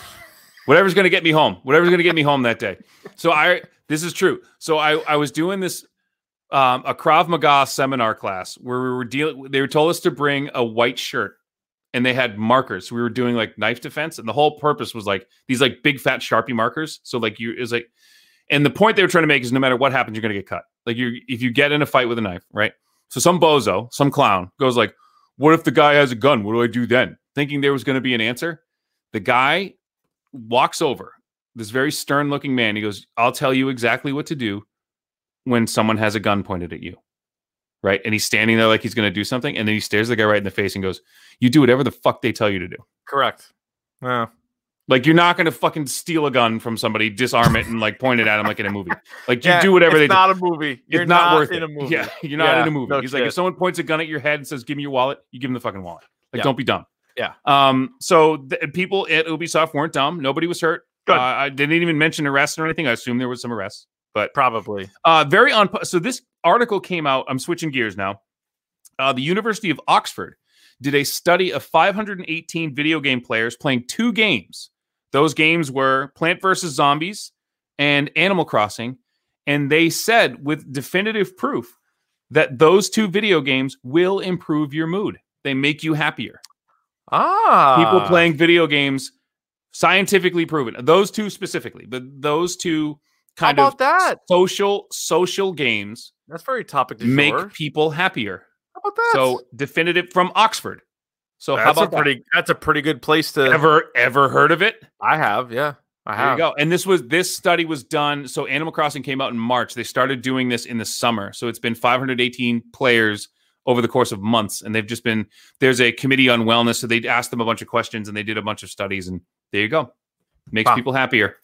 Whatever's going to get me home. Whatever's going to get me home that day. So I this is true. So I I was doing this um, a Krav Maga seminar class where we were dealing. They were told us to bring a white shirt, and they had markers. We were doing like knife defense, and the whole purpose was like these like big fat sharpie markers. So like you is like, and the point they were trying to make is no matter what happens, you're to get cut. Like you if you get in a fight with a knife, right? So some bozo, some clown goes like, "What if the guy has a gun? What do I do then?" Thinking there was to be an answer. The guy walks over. This very stern-looking man. He goes, "I'll tell you exactly what to do when someone has a gun pointed at you." Right? And he's standing there like he's going to do something, and then he stares the guy right in the face and goes, "You do whatever the fuck they tell you to do." Correct. Yeah. Like you're not going to fucking steal a gun from somebody, disarm it, and like point it at him like in a movie. Like you Yeah, do whatever they do. not a movie. You're it's not, worth in it. a movie. Yeah, you're not Yeah, in a movie. no He's like, if someone points a gun at your head and says, "Give me your wallet," you give him the fucking wallet. Like, Yeah. don't be dumb. Yeah. Um. So the people at Ubisoft weren't dumb. Nobody was hurt. Good. Uh, I didn't even mention arrests or anything. I assume there was some arrests, but Probably. uh, very on. So this article came out. I'm switching gears now. Uh, the University of Oxford did a study of 518 video game players playing two games. Those games were Plant vs. Zombies and Animal Crossing. And they said with definitive proof that those two video games will improve your mood. They make you happier. Ah. People playing video games, scientifically proven. Those two specifically, but those two kind about of that? social social games That's very topic to make jour. people happier. How about that? So definitive from Oxford. So that's how a about that? pretty. That's a pretty good place to. ever ever heard of it? I have. Yeah. I There you have. go. And this was this study was done. So Animal Crossing came out in March. They started doing this in the summer. So it's been 518 players over the course of months, and they've just been there's a committee on wellness. So they asked them a bunch of questions and they did a bunch of studies, and there you go. Makes Wow. people happier.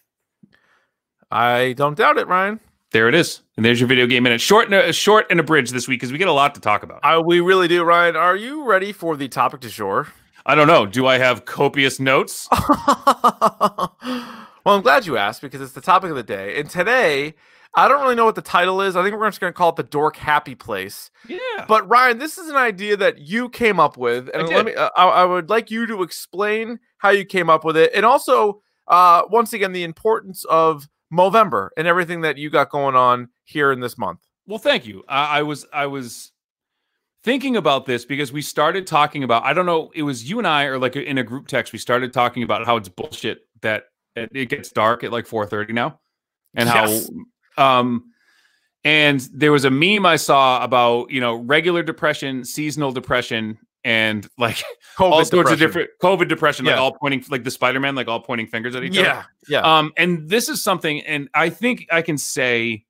I don't doubt it, Ryan. There it is. And there's your video game minute. Short and a short and a bridge this week because we get a lot to talk about. I, we really do, Ryan. Are you ready for the topic du jour? I don't know. Do I have copious notes? well, I'm glad you asked because it's the topic of the day. And today, I don't really know what the title is. I think we're just going to call it the Dork Happy Place. Yeah. But Ryan, this is an idea that you came up with, and I let me. Uh, I, I would like you to explain how you came up with it, and also, uh, once again, the importance of Movember and everything that you got going on here in this month. Well, thank you. I, I was I was thinking about this because we started talking about I don't know it was you and I or like in a group text we started talking about how it's bullshit that it, gets dark at like 4:30 now and Yes. how um and there was a meme I saw about you know regular depression, seasonal depression and like COVID all sorts of different COVID depression like all pointing like the Spider-Man like all pointing fingers at each other. Yeah, yeah. Um, and this is something, and I think I can say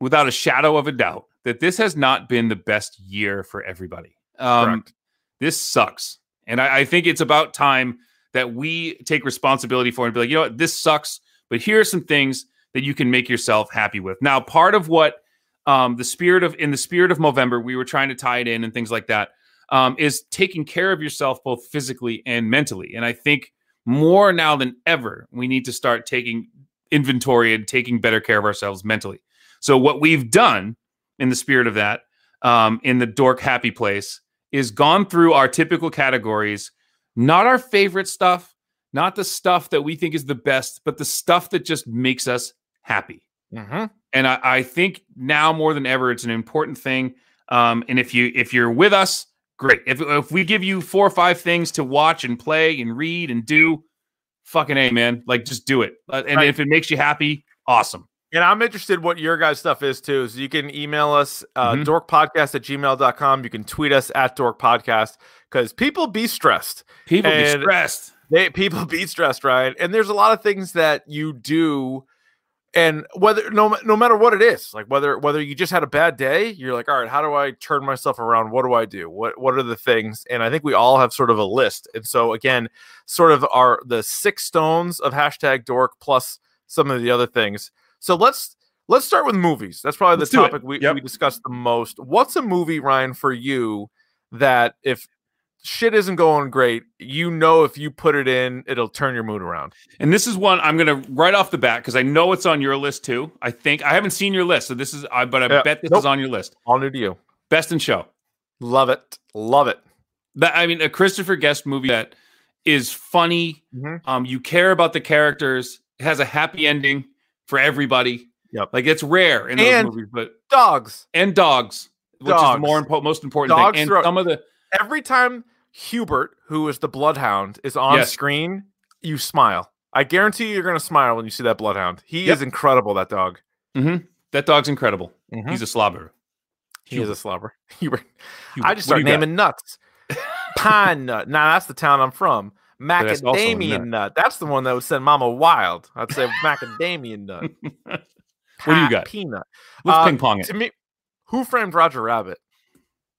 without a shadow of a doubt that this has not been the best year for everybody. Um, Correct. this sucks. And I, I think it's about time that we take responsibility for it and be like, you know what, this sucks, but here are some things that you can make yourself happy with. Now, part of what um, the spirit of in the spirit of Movember, we were trying to tie it in and things like that, um, is taking care of yourself both physically and mentally. And I think more now than ever, we need to start taking inventory and taking better care of ourselves mentally. So, what we've done in the spirit of that, um, in the dork happy place, is gone through our typical categories, not our favorite stuff, not the stuff that we think is the best, but the stuff that just makes us happy. Mhm. And I, I think now more than ever, it's an important thing. Um, and if you if you're with us, great. If if we give you four or five things to watch and play and read and do, fucking a man, like just do it. Uh, and Right. if it makes you happy, awesome. And I'm interested what your guys' stuff is too. So you can email us uh, Mhm. dorkpodcast at gmail.com. You can tweet us at dorkpodcast because people be stressed. People be stressed. They people be stressed, right? And there's a lot of things that you do, and whether no no matter what it is, like whether whether you just had a bad day, you're like, all right, how do I turn myself around? What do I do? What what are the things? And I think we all have sort of a list. And so again, sort of our the six stones of hashtag dork plus some of the other things. So let's let's start with movies. That's probably Let's the topic we, Yep. we discussed the most. What's a movie, Ryan, for you that if shit isn't going great, you know if you put it in, it'll turn your mood around. And this is one I'm gonna right off the bat because I know it's on your list too. I think I haven't seen your list, so this is I but I Yeah. bet this Nope. is on your list. All new to you. Best in show. Love it. Love it. That I mean, a Christopher Guest movie that is funny. Mhm. Um, you care about the characters. It has a happy ending for everybody. Yep. Like it's rare in those And- movies, but Dogs. and dogs, which is Dogs. the more impo- most important Dogs thing. And some of the Every time Hubert, who is the bloodhound, is on Yes. screen, you smile. I guarantee you you're gonna smile when you see that bloodhound. He Yep. is incredible, that dog. that dog's incredible. Mhm. He's a slobber. He is a slobber. Hubert. Hubert, I just start you got? naming nuts. Pine nut. Nah, that's the town I'm from. that's also a Macadamia nut. nut. That's the one that would send Mama wild. I'd say macadamia nut. What do you got? Peanut. Let's Uh, ping pong it. To me, Who Framed Roger Rabbit?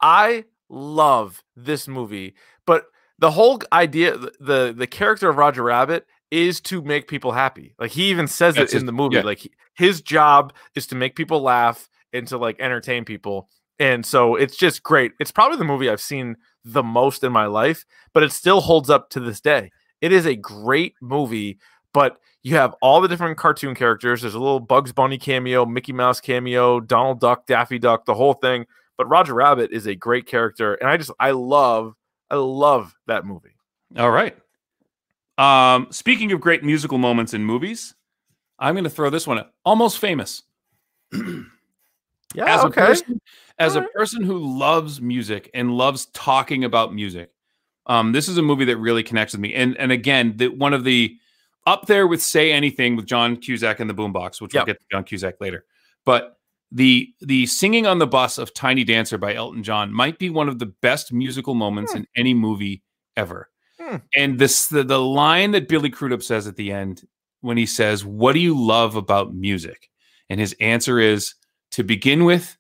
I love this movie, but the whole idea, the the, character of Roger Rabbit is to make people happy. Like he even says That's it in the movie. yeah. Like he- his job is to make people laugh and to like entertain people. And so it's just great. It's probably the movie I've seen the most in my life, but it still holds up to this day. It is a great movie, but you have all the different cartoon characters. There's a little Bugs Bunny cameo, Mickey Mouse cameo, Donald Duck, Daffy Duck, the whole thing. But Roger Rabbit is a great character, and I just I love I love that movie. All right. Um, speaking of great musical moments in movies, I'm going to throw this one. At, Almost famous. Yeah, as okay. a person, as a person who loves music and loves talking about music, um, this is a movie that really connects with me. And and again, the, one of the up there with "Say Anything" with John Cusack and the Boombox, which Yep. we'll get to John Cusack later. But the the singing on the bus of "Tiny Dancer" by Elton John might be one of the best musical moments Hmm. in any movie ever. Hmm. And this the, the line that Billy Crudup says at the end when he says, "What do you love about music?" and his answer is, "To begin with,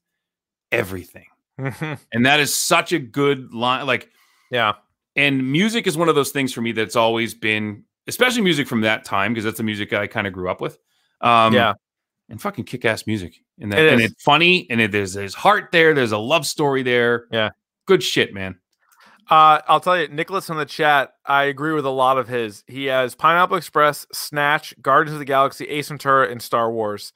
everything." And that is such a good line. Like, yeah, and music is one of those things for me that's always been, especially music from that time, because that's the music I kind of grew up with. Um, yeah. And fucking kick ass music. And, that, It and it's funny, and it, there's there's heart there. There's a love story there. Yeah. good shit, man. Uh, I'll tell you, Nicholas in the chat, I agree with a lot of his. He has Pineapple Express, Snatch, Guardians of the Galaxy, Ace Ventura, and Star Wars.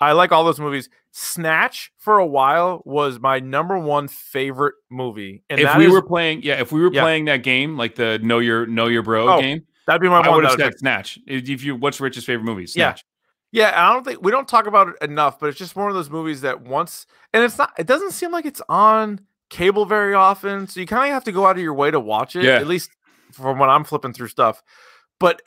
I like all those movies. Snatch for a while was my number one favorite movie, and if we is- were playing, yeah, if we were Yeah. playing that game, like the know your know your bro Oh, game, that'd be my I one. would have said. Snatch. If you, what's Rich's favorite movie? Yeah. Snatch. Yeah, and I don't think we don't talk about it enough, but it's just one of those movies that once, and it's not. It doesn't seem like it's on cable very often, so you kind of have to go out of your way to watch it. Yeah. At least from when I'm flipping through stuff. But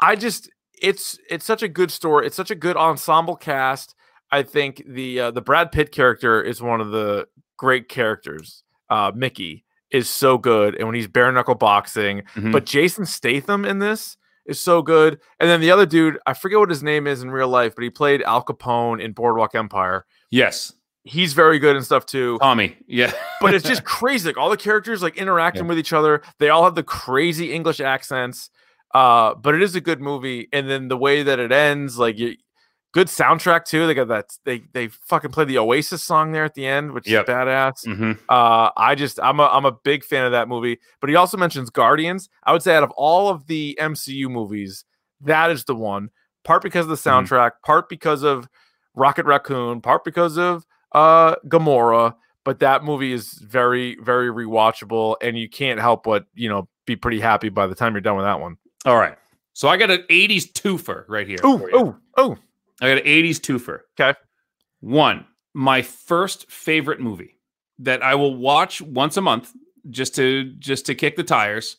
I just, it's it's such a good story. It's such a good ensemble cast. I think the uh, the Brad Pitt character is one of the great characters. Uh, Mickey is so good, and when he's bare knuckle boxing, Mhm. but Jason Statham in this is so good. And then the other dude, I forget what his name is in real life, but he played Al Capone in Boardwalk Empire. yes, He's very good and stuff too. Tommy. Yeah, But it's just crazy. Like all the characters like interacting with each other. They all have the crazy English accents. Uh, but it is a good movie. And then the way that it ends, like you, good soundtrack too. They got that they they fucking play the Oasis song there at the end, which Yep. is badass. hmm Uh, I just I'm a I'm a big fan of that movie. But he also mentions Guardians. I would say out of all of the MCU movies, that is the one. Part because of the Mhm. soundtrack, part because of Rocket Raccoon, part because of uh Gamora. But that movie is very very rewatchable, and you can't help but you know be pretty happy by the time you're done with that one. All right. So I got an '80s twofer right here. Oh oh oh. I got an 80s twofer. 'Kay. One, my first favorite movie that I will watch once a month just to just to kick the tires.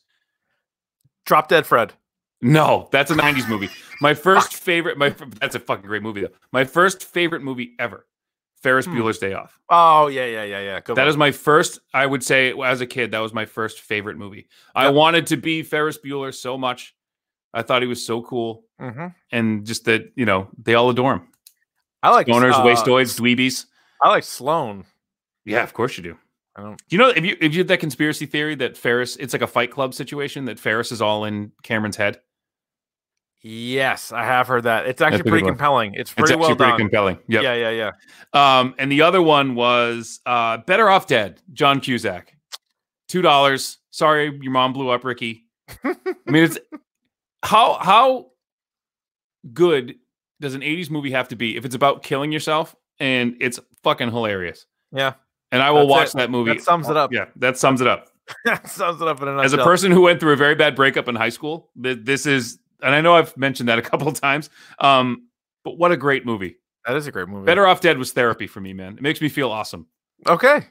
Drop Dead Fred. No, that's a 90s movie. My first favorite my that's a fucking great movie though. My first favorite movie ever. Ferris Hmm. Bueller's Day Off. Oh yeah yeah yeah yeah. Good That is my first, I would say, as a kid, that was my first favorite movie. I wanted to be Ferris Bueller so much. I thought he was so cool. Mhm. And just that, you know, they all adore him. I like Stoners, uh, wastoids, dweebies. I like Sloane. Yeah, of course you do. I don't. Do you know if you if you had that conspiracy theory that Ferris, it's like a Fight Club situation that Ferris is all in Cameron's head? Yes, I have heard that. It's actually pretty compelling. It's It's pretty actually well pretty done. compelling. Yep. Yeah, yeah, yeah. Um, and the other one was uh, Better Off Dead, John Cusack. Two dollars. Sorry, your mom blew up, Ricky. I mean, it's how how good does an 80s movie have to be if it's about killing yourself and it's fucking hilarious. Yeah, And I will That's watch it. that movie. That sums it up. Yeah, that sums it up. that sums it up in a nutshell. As a person who went through a very bad breakup in high school, th- this is and I know I've mentioned that a couple of times. Um, but what a great movie. that is a great movie. Better Off Dead was therapy for me, man. It makes me feel awesome. Okay,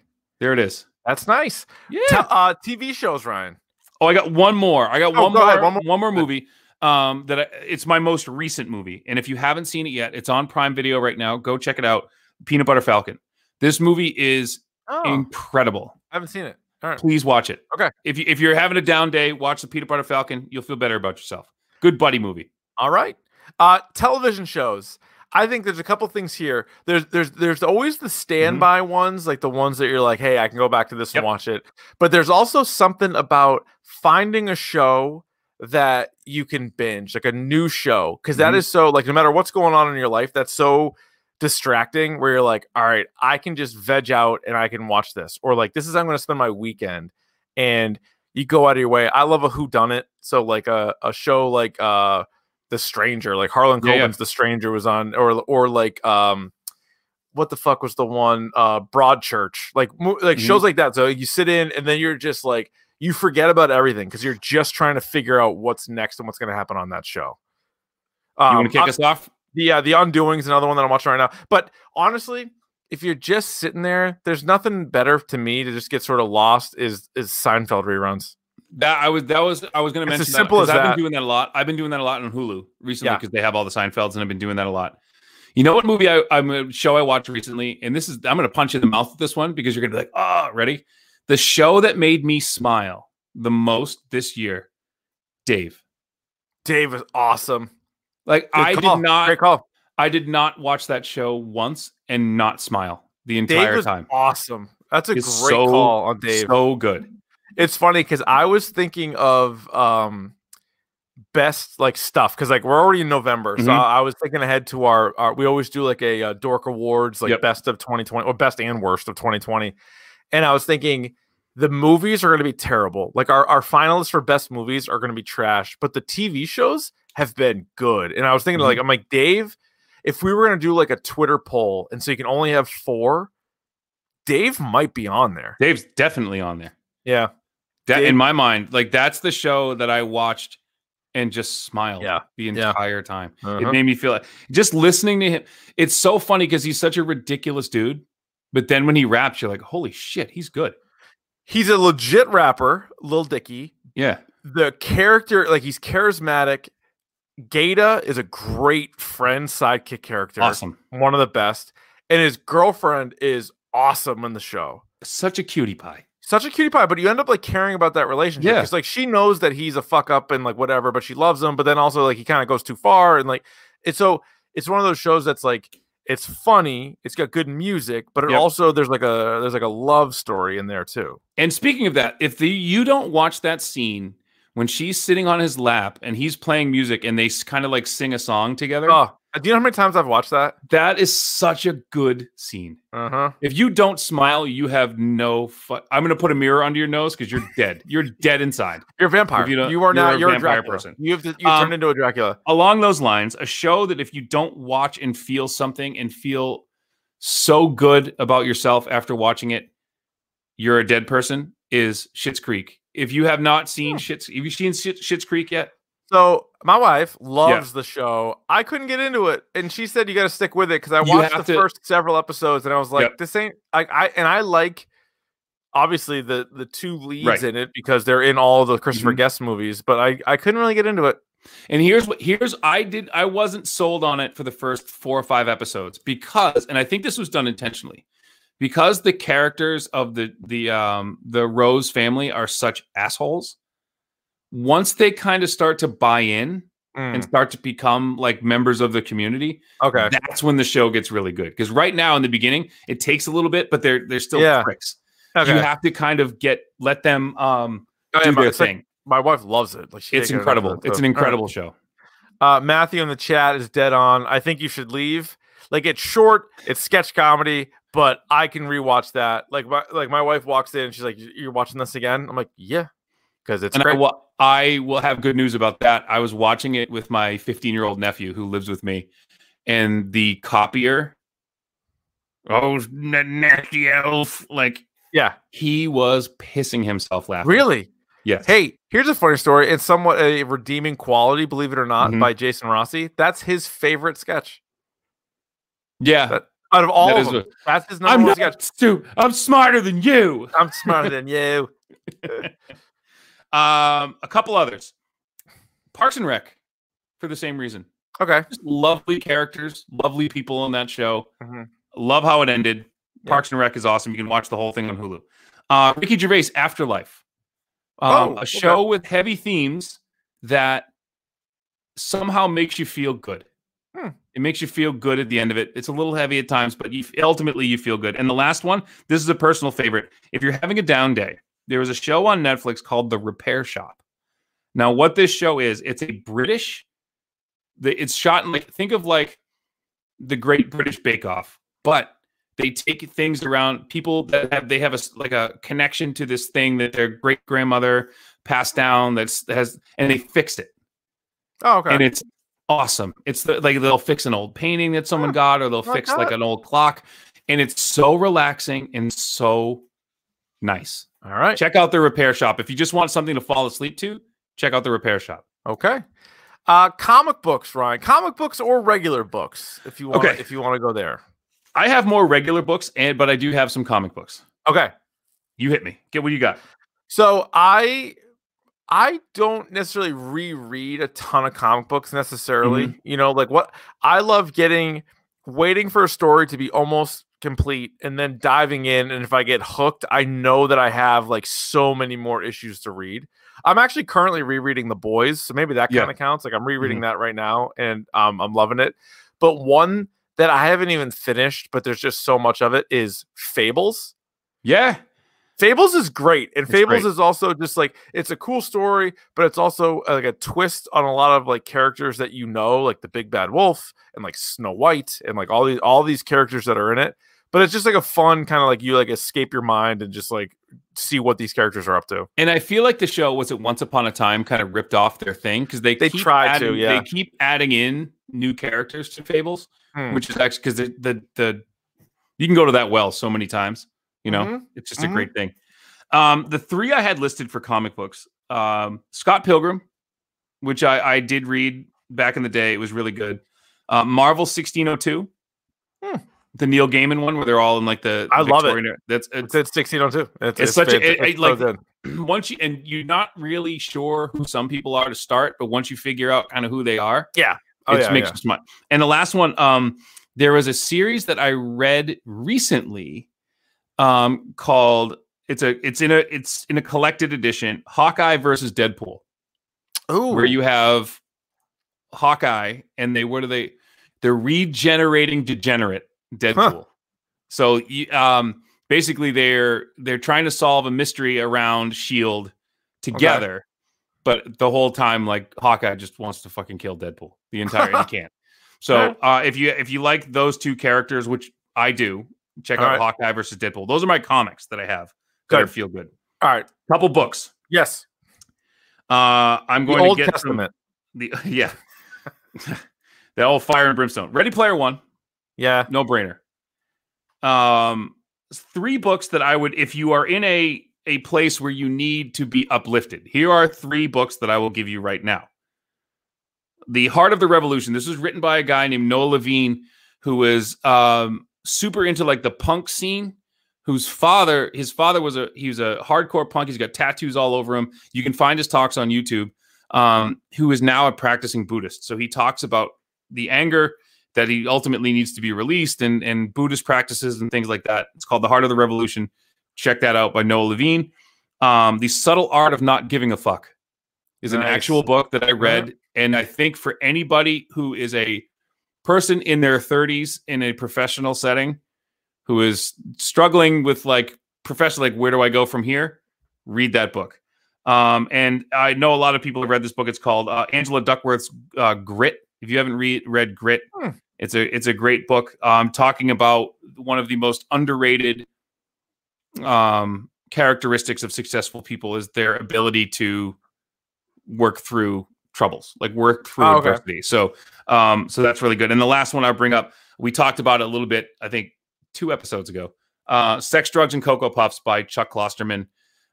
There it is. that's nice. Yeah. Te- uh, TV shows, Ryan. Oh, I got one more. I got Oh, one, go more, ahead, one one more. more. movie. Um, that I, it's my most recent movie, and if you haven't seen it yet, it's on Prime Video right now. Go check it out. Peanut Butter Falcon. This movie is Oh, incredible. I haven't seen it. All right. Please watch it. Okay. If you if you're having a down day, watch the Peanut Butter Falcon. You'll feel better about yourself. Good buddy movie. All right. Uh, television shows. I think there's a couple things here. There's there's there's always the standby ones, like the ones that you're like, hey, I can go back to this Yep. and watch it. But there's also something about finding a show that you can binge, like a new show, because that Mhm. is so like no matter what's going on in your life, that's so distracting. Where you're like, all right, I can just veg out and I can watch this, or like this is how I'm going to spend my weekend, and you go out of your way. I love a who done it, so like a a show like uh the Stranger, like Harlan Yeah, yeah. The Stranger was on, or or like um, what the fuck was the one uh Broadchurch, like mo- like Mhm. shows like that. So you sit in and then you're just like you forget about everything because you're just trying to figure out what's next and what's going to happen on that show. You Um, want to kick us off? the uh, the Undoing is another one that I'm watching right now. But honestly, if you're just sitting there, there's nothing better to me to just get sort of lost is is Seinfeld reruns. That I was that was I was going to mention as simple that, as I've that. been doing that a lot. I've been doing that a lot on Hulu recently Yeah. because they have all the Seinfelds, and I've been doing that a lot. You know what movie I, I'm a show I watched recently, and this is I'm going to punch you in the mouth with this one because you're going to be like, oh, ready? The show that made me smile the most this year, Dave. Dave is awesome. Like Good I call. did not, Great call. I did not watch that show once and not smile the Dave entire was time. awesome. That's a It's great so- call on Dave. So good. It's funny because I was thinking of um best like stuff because like we're already in November, so Mhm. I was thinking ahead to our, our we always do like a, uh Dork Awards like Yep. best of 2020 or best and worst of 2020, and I was thinking the movies are going to be terrible. Like our our finalists for best movies are going to be trash, but the TV shows have been good. And I was thinking Mm-hmm. like I'm like Dave, if we were going to do like a Twitter poll, and so you can only have four. Dave might be on there. Dave's definitely on there. Yeah. That in my mind, like that's the show that I watched and just smiled Yeah, the yeah. entire time. Uh-huh. It made me feel like just listening to him. It's so funny because he's such a ridiculous dude. But then when he raps, you're like, holy shit, he's good. He's a legit rapper, Lil Dicky. Yeah. The character, like he's charismatic. Gata is a great friend, sidekick character. Awesome. One of the best. And his girlfriend is awesome in the show. Such a cutie pie. Such a cutie pie, but you end up like caring about that relationship. Yeah. Because like she knows that he's a fuck up and like whatever, but she loves him. But then also like he kind of goes too far. And like it's so it's one of those shows that's like it's funny, it's got good music, but it Yep. also there's like a there's like a love story in there too. And speaking of that, if the you don't watch that scene when she's sitting on his lap and he's playing music and they kind of like sing a song together, Oh, do you know how many times I've watched that? that is such a good scene. Uh huh. If you don't smile, you have no fun. I'm going to put a mirror under your nose because you're dead. You're dead inside. You're a vampire. you You, are you're not. a You're a vampire Dracula. person. You have to. You Um, turned into a Dracula. Along those lines, a show that if you don't watch and feel something and feel so good about yourself after watching it, you're a dead person is Schitt's Creek. If you have not seen Hmm. Schitt's, have you seen Schitt, Schitt's Creek yet? So my wife loves the show. I couldn't get into it, and she said you got to stick with it because I watched the to- first several episodes, and I was like, Yep. this ain't. like I and I like obviously the the two leads Right. in it because they're in all the Christopher Mhm. Guest movies, but I I couldn't really get into it. And here's what here's I did I wasn't sold on it for the first four or five episodes because and I think this was done intentionally because the characters of the the um the Rose family are such assholes. Once they kind of start to buy in and Mm, start to become like members of the community, okay. that's when the show gets really good. Because right now in the beginning, it takes a little bit, but they're they're still Yeah. pricks. Okay. You have to kind of get let them um Oh, do their it's like- thing. my wife loves it. Like she it's can't get enough incredible. it, It's an all right. incredible show. Uh, Matthew in the chat is dead on. I think you should leave. Like it's short, it's sketch comedy, but I can rewatch that. Like my like my wife walks in and she's like, "You're watching this again?" I'm like, "Yeah," because it's and I great. will, I will have good news about that. I was watching it with my 15 year old nephew who lives with me, and the copier, oh, nasty elf, like yeah, he was pissing himself laughing. really. Yes. Hey, here's a funny story. It's somewhat a redeeming quality, believe it or not, Mhm. by Jason Rossi. That's his favorite sketch yeah. that- out of all That of is them. a- That's his number I'm one not sketch. stupid. I'm smarter than you. I'm smarter than you. Um, a couple others. Parks and Rec, for the same reason. Okay. Just lovely characters, lovely people on that show. Mhm. Love how it ended. Yeah. Parks and Rec is awesome. You can watch the whole thing on Hulu. Uh, Ricky Gervais Afterlife, um, Oh, a okay. show with heavy themes that somehow makes you feel good. Hmm. It makes you feel good at the end of it. It's a little heavy at times, but you, ultimately you feel good. And the last one, this is a personal favorite. If you're having a down day, there was a show on Netflix called The Repair Shop. Now, what this show is, it's a British. It's shot in like think of like the Great British Bake Off, but they take things around people that have they have a like a connection to this thing that their great grandmother passed down that's has and they fixed it Oh, okay. and it's awesome. It's the, like they'll fix an old painting that someone got, or they'll like fix like an old clock, and it's so relaxing and so nice. All right. Check out the repair shop if you just want something to fall asleep to. Check out the repair shop. Okay. Uh, comic books, Ryan. Comic books or regular books, if you want. Okay. If you want to go there. I have more regular books, and but I do have some comic books. Okay. You hit me. Get what you got. So I I don't necessarily reread a ton of comic books necessarily. Mm-hmm. You know, like what I love getting waiting for a story to be almost complete and then diving in and if I get hooked, I know that I have like so many more issues to read. I'm actually currently rereading The Boys, so maybe that kind of counts. Like I'm rereading that right now and um I'm loving it. But one that I haven't even finished, but there's just so much of it is Fables. Yeah, Fables is great, and It's Fables great. is also just like it's a cool story, but it's also uh, like a twist on a lot of like characters that you know, like the Big Bad Wolf and like Snow White and like all these all these characters that are in it. But it's just like a fun kind of like you like escape your mind and just like see what these characters are up to. and I feel like the show was it Once Upon a Time kind of ripped off their thing because they They try to, yeah. They keep adding in new characters to Fables. Hmm. which is actually because the, the the you can go to that well so many times. You know, Mhm. it's just a Mhm. great thing. Um, the three I had listed for comic books: um, Scott Pilgrim, which I, I did read back in the day. It was really good. Uh, Marvel sixteen oh two, Hmm. The Neil Gaiman one, where they're all in like the I love it. That's It's it's, sixteen oh two. It's, It's such a- it- it, so like- once you and you're not really sure who some people are to start, but once you figure out kind of who they are, Oh, it yeah, makes yeah. you smart. And the last one, um, there was a series that I read recently, um, called it's a it's in a it's in a collected edition, Hawkeye versus Deadpool, Ooh, where you have Hawkeye and they what are they? They're regenerating degenerate Deadpool. So you, um, basically they're they're trying to solve a mystery around Shield together. But the whole time, like Hawkeye just wants to fucking kill Deadpool the entire he can't. So uh, if you if you like those two characters, which I do, check All out right. Hawkeye versus Deadpool. Those are my comics that I have that are Good. feel good. all right. Couple books. Yes, Uh, I'm the going Old to get Testament. some the yeah, the old Fire and Brimstone. Ready Player One, Yeah, no brainer. Um, three books that I would, if you are in a a place where you need to be uplifted. Here are three books that I will give you right now. The Heart of the Revolution. This was written by a guy named Noah Levine, who was um, super into like the punk scene. Whose father, his father was a he was a hardcore punk. He's got tattoos all over him. You can find his talks on YouTube. Um, who is now a practicing Buddhist. So he talks about the anger that he ultimately needs to be released and and Buddhist practices and things like that. It's called The Heart of the Revolution. Check that out by Noah Levine. Um, the Subtle Art of Not Giving a Fuck is an actual book that I read, and I think for anybody who is a person in their 30s in a professional setting who is struggling with like professional, like where do I go from here? Read that book. Um, and I know a lot of people have read this book. It's called uh, Angela Duckworth's uh, Grit. If you haven't read read Grit, Hmm. It's a it's a great book. Um, talking about one of the most underrated um, characteristics of successful people is their ability to work through troubles, like work through Oh, okay. adversity. So, um, so that's really good. And the last one I bring up, we talked about it a little bit, I think, two episodes ago. Uh, Sex, Drugs, and Cocoa Puffs by Chuck Klosterman.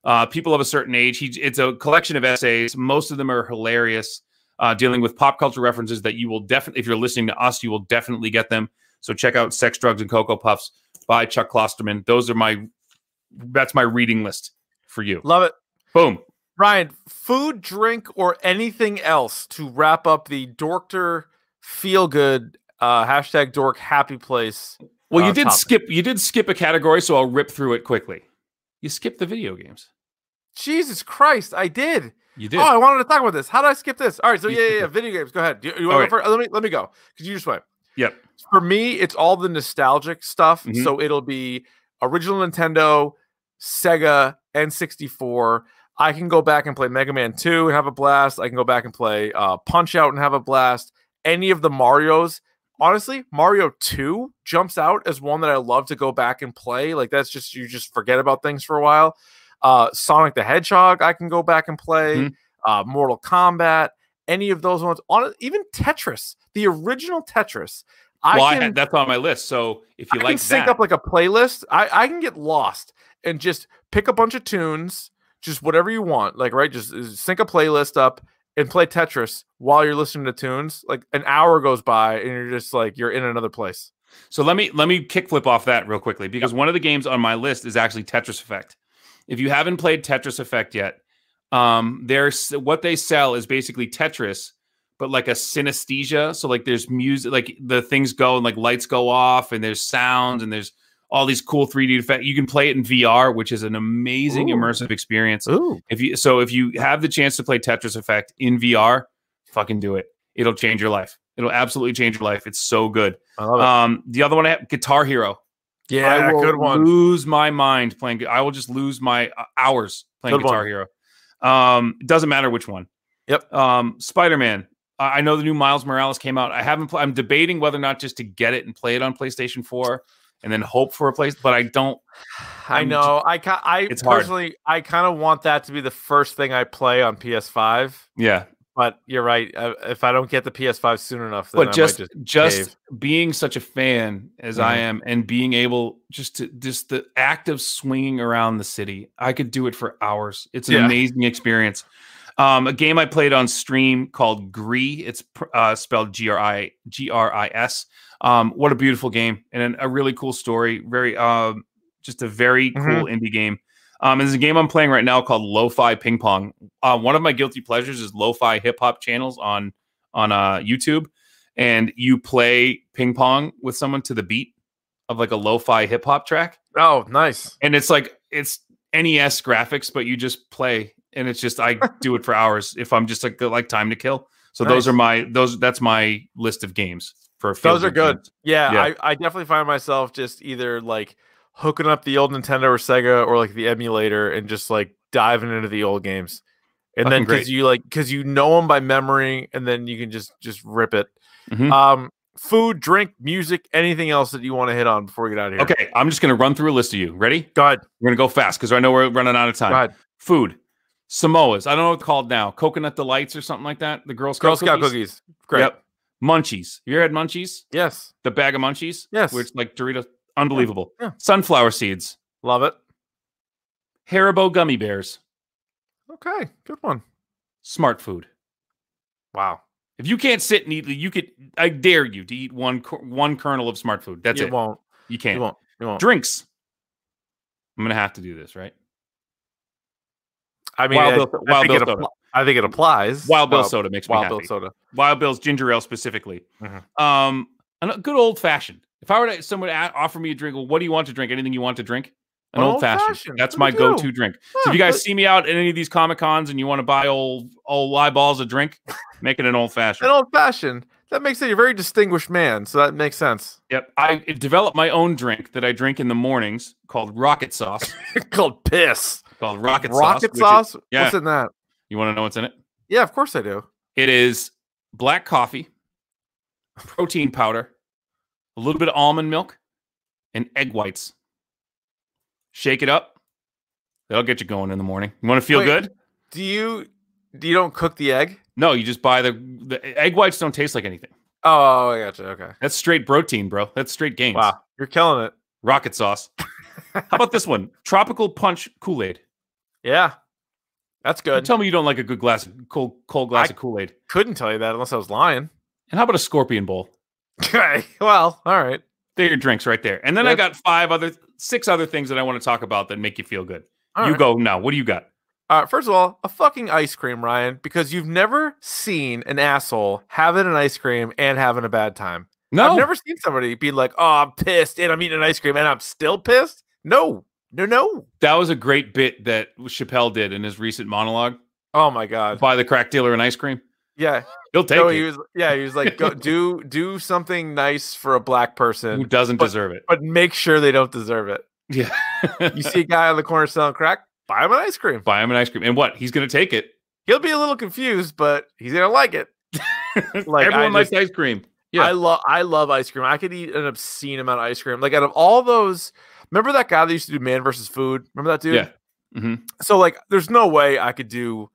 Uh, people of a certain age. He, it's a collection of essays. Most of them are hilarious, uh, dealing with pop culture references that you will definitely, if you're listening to us, you will definitely get them. So check out Sex, Drugs, and Cocoa Puffs by Chuck Klosterman. Those are my, that's my reading list for you. love it. Boom. Ryan, food, drink, or anything else to wrap up the Dorkter feel good uh, hashtag Dork Happy Place Well, you uh, did topic. skip. You did skip a category, so I'll rip through it quickly. You skipped the video games. Jesus Christ, I did. You did. Oh, I wanted to talk about this. How did I skip this? All right, so yeah, yeah, yeah. Video games. Go ahead. Do you, you want to right. go first? Let me let me go because you just went. Yep. For me, it's all the nostalgic stuff. Mhm. So it'll be original Nintendo, Sega, N64. I can go back and play Mega Man 2 and have a blast. I can go back and play uh, Punch Out and have a blast. Any of the Marios. Honestly, Mario 2 jumps out as one that I love to go back and play. Like that's just you just forget about things for a while. Uh, Sonic the Hedgehog, I can go back and play. Mhm. Uh, Mortal Kombat, any of those ones. On even Tetris, the original Tetris. I well, I had, that's on my list. So if you I like can sync that, up like a playlist. I, I can get lost and just pick a bunch of tunes, just whatever you want. Like, right, just uh, sync a playlist up and play Tetris while you're listening to tunes. Like an hour goes by and you're just like you're in another place. So let me let me kickflip off that real quickly because one of the games on my list is actually Tetris Effect. If you haven't played Tetris Effect yet, um, there's what they sell is basically Tetris, but like a synesthesia. So like there's music, like the things go and like lights go off, and there's sounds and there's all these cool 3D effects. You can play it in VR, which is an amazing Ooh. immersive experience. Ooh, If you so if you have the chance to play Tetris Effect in VR, fucking do it. It'll change your life. It'll absolutely change your life. It's so good. I love it. Um, the other one I have, Guitar Hero. I yeah, good one. Lose my mind playing. I will just lose my uh, hours playing Good Guitar one. Hero. Um, it doesn't matter which one. Yep. Um, Spider Man. I I know the new Miles Morales came out. I haven't. Pl- I'm debating whether or not just to get it and play it on PlayStation Four, and then hope for a place. But I don't. I I'm know. I ca- I It's hard. personally, I kind of want that to be the first thing I play on PS5. Yeah. But you're right. Uh, if I don't get the PS5 soon enough, then I But might just just just, being such a fan as I Mhm. am, and being able just to just the act of swinging around the city, I could do it for hours. It's an Yeah. amazing experience. Um, a game I played on stream called Gris. It's uh, spelled G R I G R I S. Um, what a beautiful game and an- a really cool story. Very, um, just a very Mhm. cool indie game. Um, there's a game I'm playing right now called Lo-Fi Ping Pong. Uh, one of my guilty pleasures is lo-fi hip hop channels on on uh, YouTube, and you play ping pong with someone to the beat of like a lo-fi hip hop track, oh, nice. and it's like it's NES graphics, but you just play, and it's just I do it for hours if I'm just like like time to kill. So those are my those that's my list of games for Those are good. Yeah, Yeah. I, I definitely find myself just either like hooking up the old Nintendo or Sega or like the emulator and just like diving into the old games. And then Fucking great. because you like because you know them by memory, and then you can just just rip it. Mhm. Um, food, drink, music, anything else that you want to hit on before we get out of here? Okay, I'm just gonna run through a list of you. Ready? go ahead. We're gonna go fast because I know we're running out of time. Go ahead. Food, Samoas. I don't know what it's called now. Coconut delights or something like that. The Girl Scout Girl Scout cookies. Great. Yep. Munchies. You ever had munchies? Yes. The bag of munchies? Yes. Which like Doritos. Unbelievable. yeah. Sunflower seeds. Love it. Haribo gummy bears. Okay. Good one. Smart food. Wow. If you can't sit and eat, you could. I dare you to eat one one kernel of smart food. That's you it. won't. You You can't. won't. You won't. Drinks. I'm gonna have to do this, right? I mean, Wild I, Bill- I Wild think Bill it soda. I think it applies. Wild Bill Wild- soda makes me Wild. Bill soda. Wild Bill's ginger ale specifically. Mhm. Um, a good old fashioned. If I were to someone offer me a drink, well, what do you want to drink? Anything you want to drink? An An old fashioned. That's my go to drink. So if you guys but- see me out at any of these comic cons and you want to buy old old eyeballs a drink, make it an old fashioned. an old fashioned. That makes it a very distinguished man. So that makes sense. Yep. I developed my own drink that I drink in the mornings called Rocket Sauce. Called piss. called Rocket, Rocket Sauce. is- sauce. yeah. What's in that? you want to know what's in it? Yeah, of course I do. It is black coffee, protein powder, a little bit of almond milk, and egg whites. Shake it up. That'll get you going in the morning. You want to feel Wait. good? Do you do you don't cook the egg? No, you just buy the the egg whites. Don't taste like anything. Oh, oh, I gotcha. Okay. That's straight protein, bro. That's straight gains. Wow, you're killing it. Rocket sauce. How about this one? Tropical punch Kool Aid. Yeah, that's good. Tell me you don't like a good glass, of cold, cold glass I- of Kool Aid. Couldn't tell you that unless I was lying. And how about a scorpion bowl? Okay. Well, all right. There are your drinks right there. And then I got five other, six other things that I want to talk about that make you feel good. All you right. go now. What do you got? Uh, first of all, a fucking ice cream, Ryan, because you've never seen an asshole having an ice cream and having a bad time. No, I've never seen somebody be like, "Oh, I'm pissed and I'm eating an ice cream and I'm still pissed." No, no, no. that was a great bit that Chappelle did in his recent monologue. Oh my god. Buy the crack dealer an ice cream. Yeah. He'll take No, it. he was. Yeah, he was like, "Go do do something nice for a black person Who doesn't but- deserve it? but make sure they don't deserve it." Yeah. You see a guy on the corner selling crack, buy him an ice cream. buy him an ice cream, and what? He's going to take it. He'll be a little confused, but he's gonna like it. Like, Everyone I likes just- ice cream. Yeah. I love I love ice cream. I could eat an obscene amount of ice cream. Like out of all those, remember that guy that used to do Man versus Food? Remember that dude? Yeah. Mhm. So like, there's no way I could do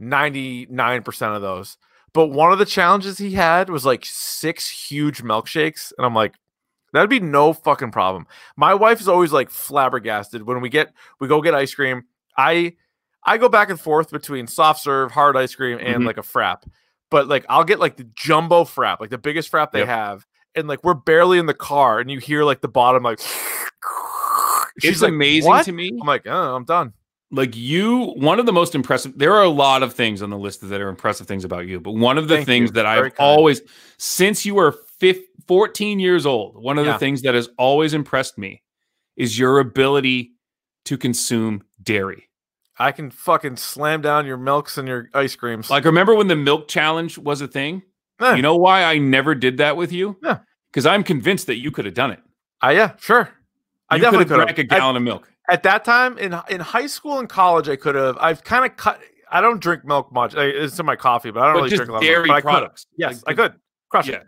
99% of those. But one of the challenges he had was like six huge milkshakes, and I'm like, that'd be no fucking problem. My wife is always like flabbergasted when we get we go get ice cream. I I go back and forth between soft serve, hard ice cream, and Mhm. like a frap. But like I'll get like the jumbo frap, like the biggest frap they Yep. have, and like we're barely in the car, and you hear like the bottom like. It's like, amazing "What?" to me. I'm like, oh, I'm done. Like you, one of the most impressive. There are a lot of things on the list that are impressive things about you, but one of the Thank things you. that I've always, since you were fif- 14 years old, one of Yeah. the things that has always impressed me is your ability to consume dairy. I can fucking slam down your milks and your ice creams. Like, remember when the milk challenge was a thing? Eh, You know why I never did that with you? Yeah. Because I'm convinced that you could have done it. uh, yeah, sure. I You definitely could have drank a gallon of milk. At that time in in high school and college, I could have. I've kind of cut. I don't drink milk much. I, it's in my coffee, but I don't But really drink a lot of dairy milk. But I products. Yes, Like, I could crush yeah. it.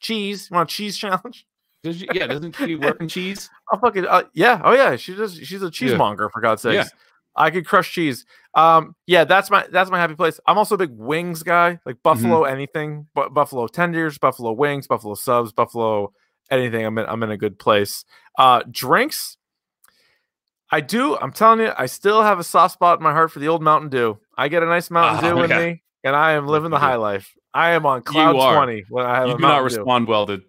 Cheese. You want a cheese challenge? Does you- yeah, doesn't she work in cheese? I'll fucking uh, yeah. Oh yeah, she does. She's a cheesemonger for God's sakes. Yeah. I could crush cheese. Um, yeah, that's my that's my happy place. I'm also a big wings guy, like buffalo anything, but buffalo tenders, buffalo wings, buffalo subs, buffalo anything. I'm in I'm in a good place. Uh, drinks. I do. I'm telling you, I still have a soft spot in my heart for the old Mountain Dew. I get a nice Mountain Ah, Dew in okay. me, and I am living the high life. I am on cloud twenty when I have You a do not Mountain Dew respond well to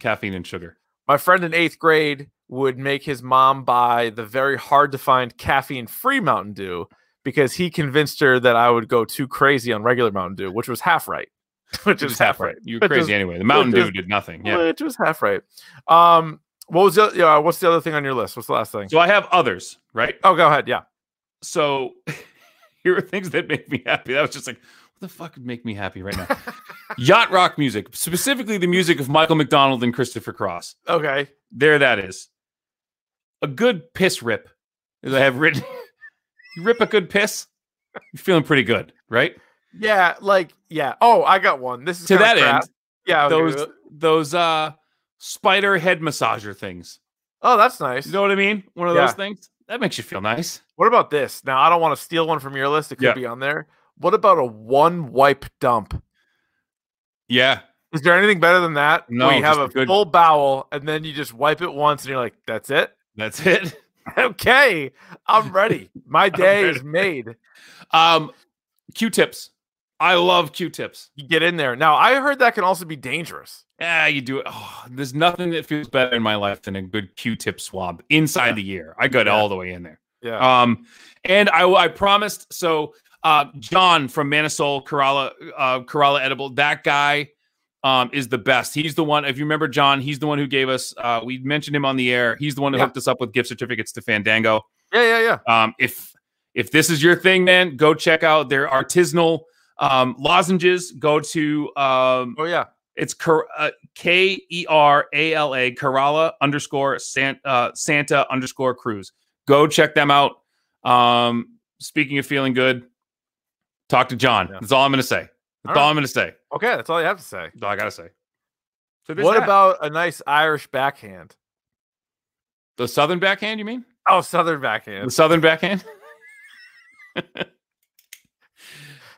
caffeine and sugar. my friend in eighth grade would make his mom buy the very hard to find caffeine free Mountain Dew because he convinced her that I would go too crazy on regular Mountain Dew, which was half right. which is half right. You were crazy anyway. The Mountain Dew did nothing. Yeah. Which was half right. Um, what was the yeah, what's the other thing on your list? What's the last thing? So I have others, right? Oh, go ahead. Yeah. So here are things that make me happy. That was just like, what the fuck would make me happy right now? Yacht rock music, specifically the music of Michael McDonald and Christopher Cross. Okay. There that is. A good piss rip. As I have written. you rip a good piss, you're feeling pretty good, right? Yeah, like yeah. Oh, I got one. This is To that crap. end, Yeah. Those those uh spider head massager things. Oh, that's nice. You know what I mean? One of Yeah. those things. That makes you feel nice. What about this? Now, I don't want to steal one from your list. It could Yeah. be on there. What about a one wipe dump? Yeah. Is there anything better than that? No, Where you have a good- full bowel and then you just wipe it once and you're like, that's it? That's it. Okay, I'm ready. My day is made. Um Q-tips. I love Q-tips. You get in there. Now, I heard that can also be dangerous. Yeah, you do it. Oh, there's nothing that feels better in my life than a good Q-tip swab inside the ear. I got Yeah. all the way in there. Yeah. Um, and I, I promised. So, uh, John from Manasol Kerala, uh, Kerala Edible, that guy, um, is the best. He's the one. If you remember, John, he's the one who gave us. Uh, we mentioned him on the air. He's the one who Yeah. hooked us up with gift certificates to Fandango. yeah, yeah, yeah. Um, if if this is your thing, man, go check out their artisanal um, lozenges. Go to um, Oh, yeah. it's K E R A L A Kerala underscore San, uh, Santa underscore Cruz. Go check them out. Um, speaking of feeling good, talk to John. Yeah. That's all I'm going to say. That's All all, right. I'm going to say. Okay, that's all you have to say. That's all I got to say. So What that. about a nice Irish backhand? the southern backhand? You mean Oh, southern backhand. the southern backhand?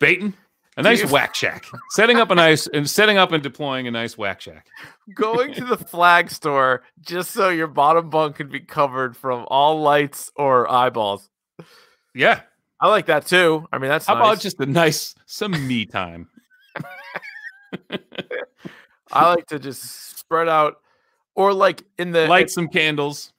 Baiting a nice whack shack, setting up a nice and setting up and deploying a nice whack shack. Going to the flag store just so your bottom bunk can be covered from all lights or eyeballs. Yeah. I like that too. I mean, that's How nice. about just a nice some me time? I like to just spread out, or like in the Light some candles.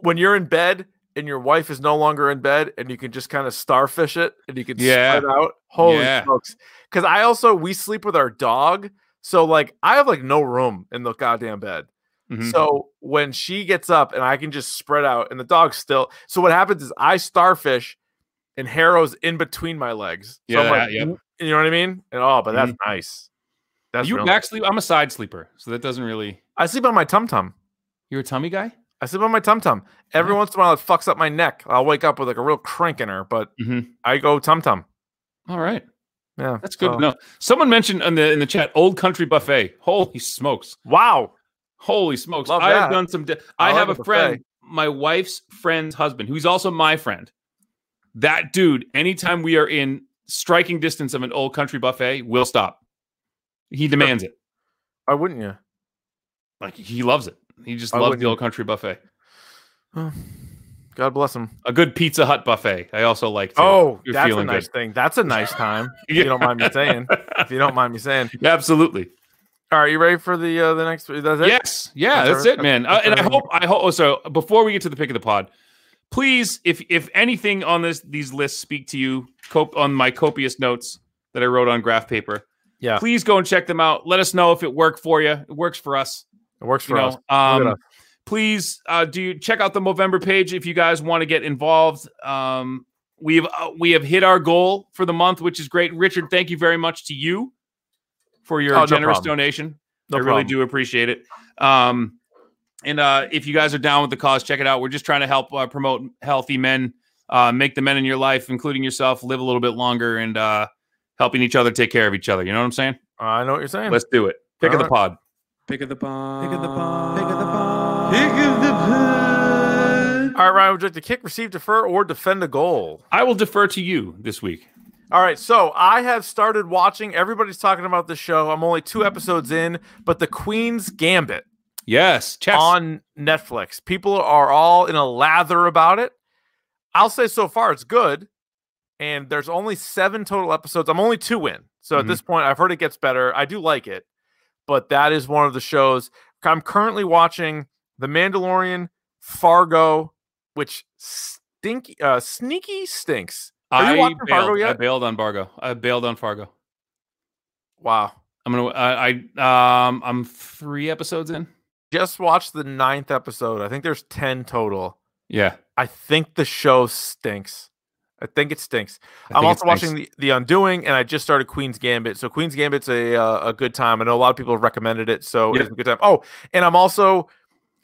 when you're in bed and your wife is no longer in bed, and you can just kind of starfish it, and you can Yeah. spread out. Holy Yeah. smokes! Because I also we sleep with our dog, So like I have like no room in the goddamn bed. Mhm. So when she gets up and I can just spread out and the dog's still so what happens is I starfish and Harrow's in between my legs. So Yeah, like, yep. you know what I mean? And oh, but that's nice. That's you back sleep? I'm a side sleeper, so that doesn't really. I sleep on my tum tum. You're a tummy guy. I sleep on my tum tum. Every Yeah. once in a while, it fucks up my neck. I'll wake up with like a real crank in her, but Mhm. I go tum tum. All right, Yeah, that's good so- to know. Someone mentioned in the in the chat, Old Country Buffet. Holy smokes! Wow. Holy smokes! Love I have done some. Di- I I, have a a friend, my wife's friend's husband, who's also my friend. That dude, anytime we are in striking distance of an Old Country Buffet, will stop. He demands it. Why wouldn't you? Like he loves it. He just loves wouldn't the? Old Country Buffet. God bless him. A good Pizza Hut buffet. I also like. Oh, You're that's a nice good. thing. That's a nice time. If you don't mind me saying. If you don't mind me saying. Absolutely. All right, you ready for the uh, the next? That's it. Yes. Yeah, That's that's, it, man. that's Uh, and I hope I hope oh, so before we get to the pick of the pod, please if if anything on this these lists speak to you cop- on my copious notes that I wrote on graph paper, Yeah. please go and check them out. Let us know if it worked for you. It works for us. It works for know, us. At um please uh do you check out the Movember page if you guys want to get involved. Um we've uh, we have hit our goal for the month, which is great. Richard, thank you very much to you for your Oh, generous problem. donation. No I really do appreciate it. Um, and uh, if you guys are down with the cause, check it out. We're just trying to help uh, promote healthy men, uh, make the men in your life, including yourself, live a little bit longer and uh, helping each other take care of each other. You know what I'm saying? I know what you're saying. Let's do it. Pick of the All pod. Pick of the pod. Pick of the pod. Pick of the pod. Pick of the pod. All right, Ryan, would you like to kick, receive, defer, or defend a goal? I will defer to you this week. All right, so I have started watching. Everybody's talking about the show. I'm only two episodes in, but the Queen's Gambit Yes, chess. on Netflix. People are all in a lather about it. I'll say so far it's good, and there's only seven total episodes. I'm only two in, so at Mhm. this point, I've heard it gets better. I do like it, but that is one of the shows I'm currently watching. The Mandalorian, Fargo, which stinky, uh, sneaky stinks. Are you I watching bailed. I bailed on Fargo. I bailed on Fargo. Wow. I'm gonna. I, I um. I'm three episodes in. Just watched the ninth episode. I think there's 10 total. Yeah. I think the show stinks. I think it stinks. I I'm also watching the, the Undoing, and I just started Queen's Gambit. So Queen's Gambit's a uh, a good time. I know a lot of people have recommended it, so it's a good time. Oh, and I'm also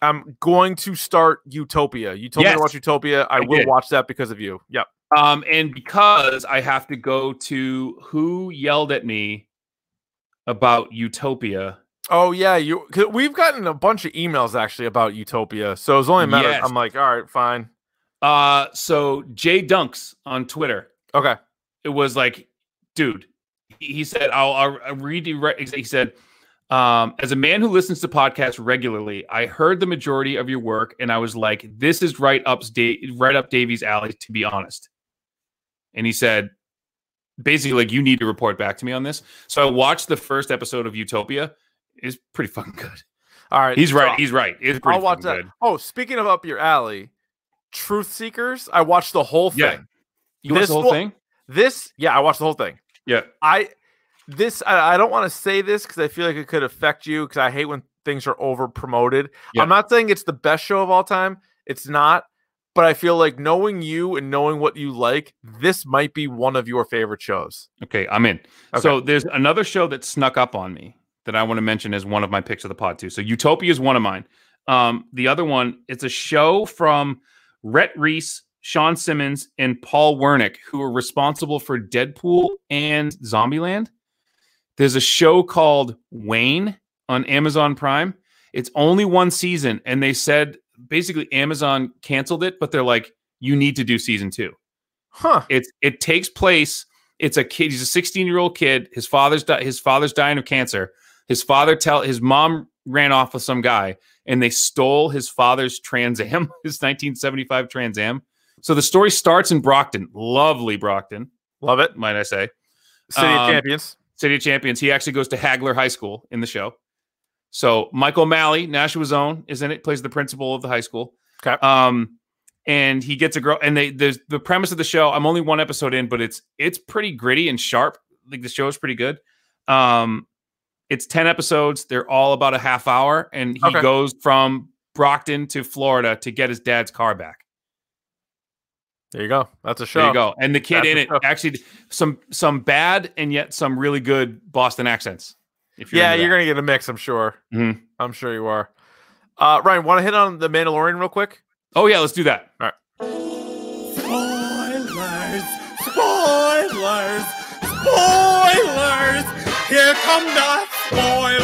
I'm going to start Utopia. You told me to watch Utopia. I, I will did. watch that because of you. Yep. Um, and because I have to go to who yelled at me about Utopia. Oh yeah, you. We've gotten a bunch of emails actually about Utopia, so it's only a matter. Yes. I'm like, all right, fine, Uh, so Jay Dunks on Twitter, okay. it was like, dude, he said, I'll, I'll read you. right- He said, um, as a man who listens to podcasts regularly, I heard the majority of your work, and I was like, this is right up, right up Davey's alley, to be honest. And he said, basically, like, you need to report back to me on this. So I watched the first episode of Utopia. It's pretty fucking good. All right, He's so right. He's right. It's pretty I'll watch that. good. Oh, speaking of up your alley, Truth Seekers. I watched the whole thing. Yeah. You watched This the whole will- thing? This, yeah, I watched the whole thing. Yeah. I this I, I don't want to say this because I feel like it could affect you because I hate when things are over promoted. Yeah. I'm not saying it's the best show of all time. It's not, but I feel like knowing you and knowing what you like, this might be one of your favorite shows. Okay, I'm in. Okay. So there's another show that snuck up on me that I want to mention as one of my picks of the pod too. So Utopia is one of mine. Um, the other one, it's a show from Rhett Reese, Shawn Simmons, and Paul Wernick, who are responsible for Deadpool and Zombieland. There's a show called Wayne on Amazon Prime. It's only one season, and they said basically Amazon canceled it, but they're like, you need to do season two. Huh. It's it takes place. It's a kid. He's a 16 year old kid. His father's di- his father's dying of cancer. His father tell his mom ran off with some guy, and they stole his father's Trans Am, his 1975 Trans Am. So the story starts in Brockton, lovely Brockton, Love it. might I say, City of Um, Champions. City of Champions. He actually goes to Hagler High School in the show. So Mike O'Malley, Nashua's own, is in it. Plays the principal of the high school. Okay. Um, and he gets a girl, and they there's the premise of the show. I'm only one episode in, but it's it's pretty gritty and sharp. Like the show is pretty good. Um, It's 10 episodes. They're all about a half hour. And he Okay. goes from Brockton to Florida to get his dad's car back. There you go. That's a show. There you go. And the kid That's in it show. actually some some bad and yet some really good Boston accents. If Yeah, you're gonna get a mix. I'm sure. Mhm. I'm sure you are. Uh, Ryan, want to hit on the Mandalorian real quick? Oh yeah, let's do that. All right. Spoilers! Spoilers! Spoilers! Here come the spoilers!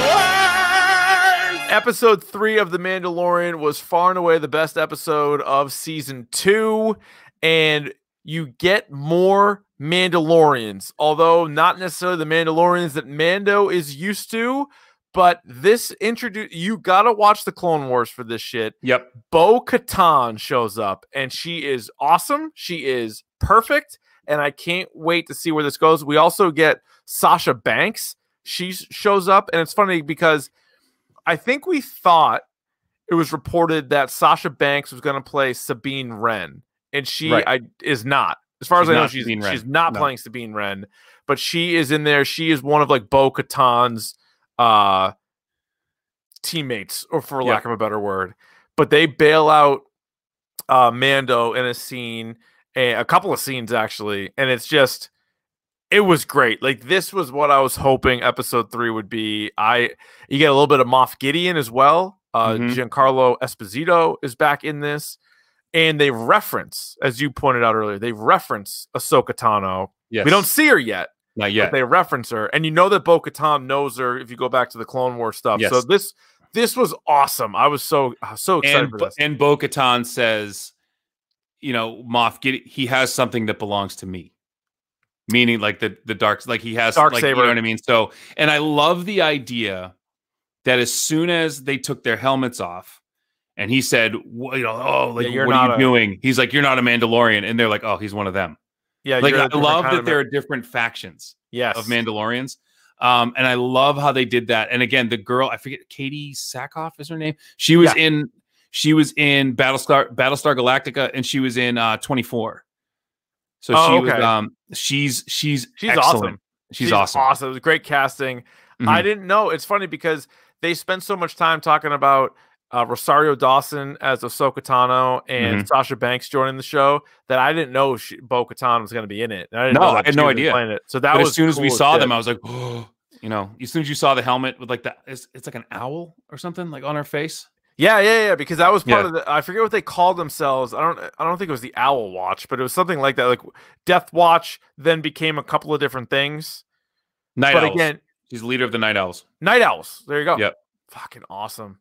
Episode three of The Mandalorian was far and away the best episode of season two, and you get more Mandalorians, although not necessarily the Mandalorians that Mando is used to. But this introduce you gotta watch the Clone Wars for this shit. Yep. Bo Katan shows up, and she is awesome. She is perfect, and I can't wait to see where this goes. We also get Sasha Banks. She shows up, and it's funny because I think we thought it was reported that Sasha Banks was going to play Sabine Wren, and she Right. I, is not. As far She's as I know, she's Sabine Wren. she's not No. playing Sabine Wren, but she is in there. She is one of like Bo Katan's uh teammates, or for Yeah. lack of a better word. But they bail out uh Mando in a scene, a, a couple of scenes actually, and it's just it was great. Like this was what I was hoping episode three would be. I you get a little bit of Moff Gideon as well. Uh Mhm. Giancarlo Esposito is back in this. And they reference, as you pointed out earlier, they reference Ahsoka Tano. Yes. We don't see her yet, not but yet. they reference her, and you know that Bo Katan knows her if you go back to the Clone War stuff. So this this was awesome. I was so uh, so excited and for this. and Bo Katan says, you know, Moff Gideon, he has something that belongs to me. Meaning like the the dark like he has Dark like you saber. know what I mean? So and I love the idea that as soon as they took their helmets off and he said, "Wha- you know, oh, like Yeah, you're what are you a- doing? He's like, You're not a Mandalorian. And they're like, Oh, he's one of them. yeah, like I love that there are different factions yes of Mandalorians. Um, and I love how they did that. And again, the girl, I forget Katee Sackhoff is her name. She was in she was in Battlestar Battlestar Galactica and she was in uh 24. So Oh, she was okay. um she's she's She's excellent. awesome. She's, awesome. Awesome. It was great casting. I Mhm. didn't know. It's funny because they spent so much time talking about uh, Rosario Dawson as Ahsoka Tano and Mm-hmm. Sasha Banks joining the show that I didn't know she, Bo Katan was going to be in it. I didn't No, know I had no idea. It. So that But was as soon as we saw them, I was like, you know, as soon as you saw the helmet with like the it's, it's like an owl or something like on her face. Yeah, yeah, yeah. Because that was part Yeah. of the. I forget what they called themselves. I don't. I don't think it was the Owl Watch, but it was something like that. Like Death Watch then became a couple of different things. Night but owls. again, she's leader of the night owls. Night Owls. There you go. Yep. Fucking awesome.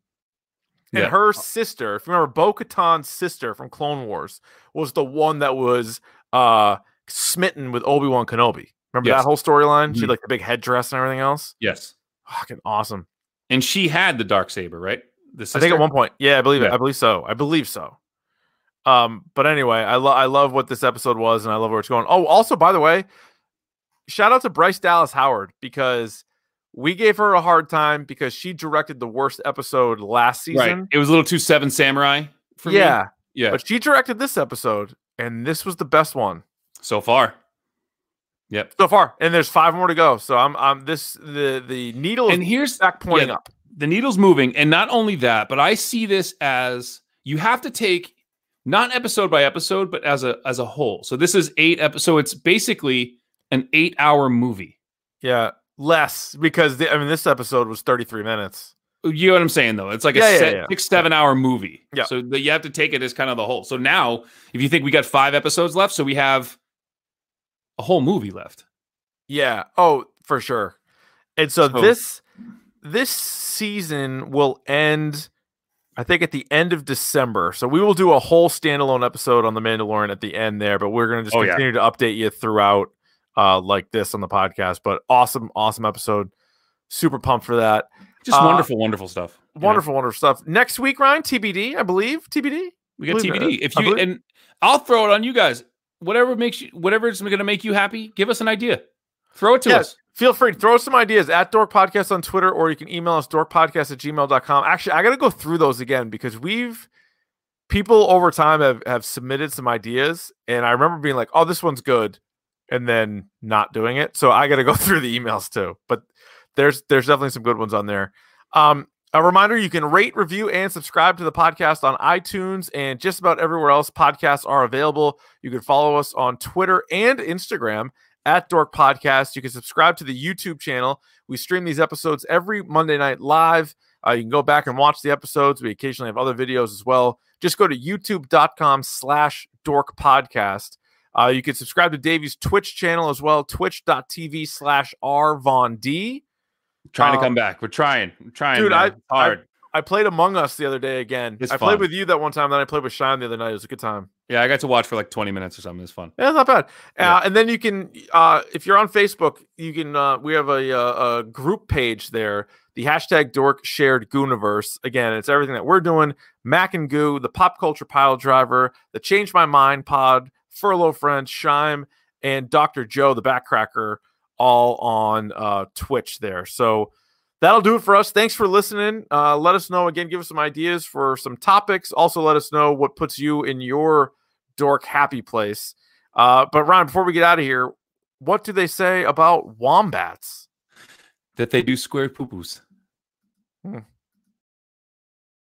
And her sister, if you remember, Bo Katan's sister from Clone Wars was the one that was uh smitten with Obi Wan Kenobi. Remember Yes. that whole storyline? She Mhm. had like the big headdress and everything else. Yes. Fucking awesome. And she had the dark saber, right? The I think at one point, yeah, I believe it. I believe so. I believe so. Um, but anyway, I love I love what this episode was, and I love where it's going. Oh, also, by the way, shout out to Bryce Dallas Howard because we gave her a hard time because she directed the worst episode last season. Right. It was a little too Seven Samurai for me. yeah, Yeah. but she directed this episode, and this was the best one so far. Yep. so far. And there's five more to go. So I'm I'm this the the needle And is here's back pointing yeah, up. The needle's moving. And not only that, but I see this as you have to take not episode by episode, but as a as a whole. So this is eight episodes. So it's basically an eight hour movie. Yeah, less because the, I mean this episode was 33 minutes. You know what I'm saying, though? It's like a Yeah, yeah, set, yeah. six, seven hour movie. Yeah. So that you have to take it as kind of the whole. So now, if you think we got five episodes left, so we have a whole movie left. Yeah. Oh, for sure. And so, So- this this season will end I think at the end of December. So we will do a whole standalone episode on the Mandalorian at the end there, but we're going to just Oh, yeah. continue to update you throughout uh like this on the podcast. But awesome awesome episode. Super pumped for that. Just Uh, wonderful, wonderful stuff. know? Wonderful wonderful stuff. Next week, Ryan, TBD, I believe. TBD. We got believe it. TBD. If you and I'll throw it on you guys. Whatever makes you, whatever is going to make you happy, give us an idea. Throw it to us. Feel free to throw some ideas at Dork Podcast on Twitter, or you can email us dorkpodcast at gmail.com. Actually, I got to go through those again because we've people over time have, have submitted some ideas, and I remember being like, oh, this one's good, and then not doing it. So I got to go through the emails too. But there's there's definitely some good ones on there. Um, a reminder: you can rate, review, and subscribe to the podcast on iTunes and just about everywhere else podcasts are available. You can follow us on Twitter and Instagram at Dork Podcast. You can subscribe to the YouTube channel. We stream these episodes every Monday night live. Uh, you can go back and watch the episodes. We occasionally have other videos as well. Just go to youtube.com slash dork podcast. Uh, you can subscribe to Davey's Twitch channel as well, twitch.tv slash R Von D. Trying to Um, come back. We're trying. We're trying. dude, man. I- hard. I played Among Us the other day again. It's I played with you that one time, then I played with Shine the other night. It was a good time. Yeah, I got to watch for like 20 minutes or something. It's fun. Yeah, it's not bad. Yeah. Uh, and then you can, uh, if you're on Facebook, you can. Uh, we have a, a, a group page there. The hashtag Dork Shared Gooniverse. Again, it's everything that we're doing. Mac and Goo, the Pop Culture Pile Driver, the Change My Mind Pod, Furlough Friends, Shime, and Dr. Joe, the Backcracker, all on uh, Twitch there. So that'll do it for us. Thanks for listening. Uh, let us know again. Give us some ideas for some topics. Also, let us know what puts you in your dork happy place. Uh, but Ryan, before we get out of here, what do they say about wombats? That they do square poo poos. Hmm.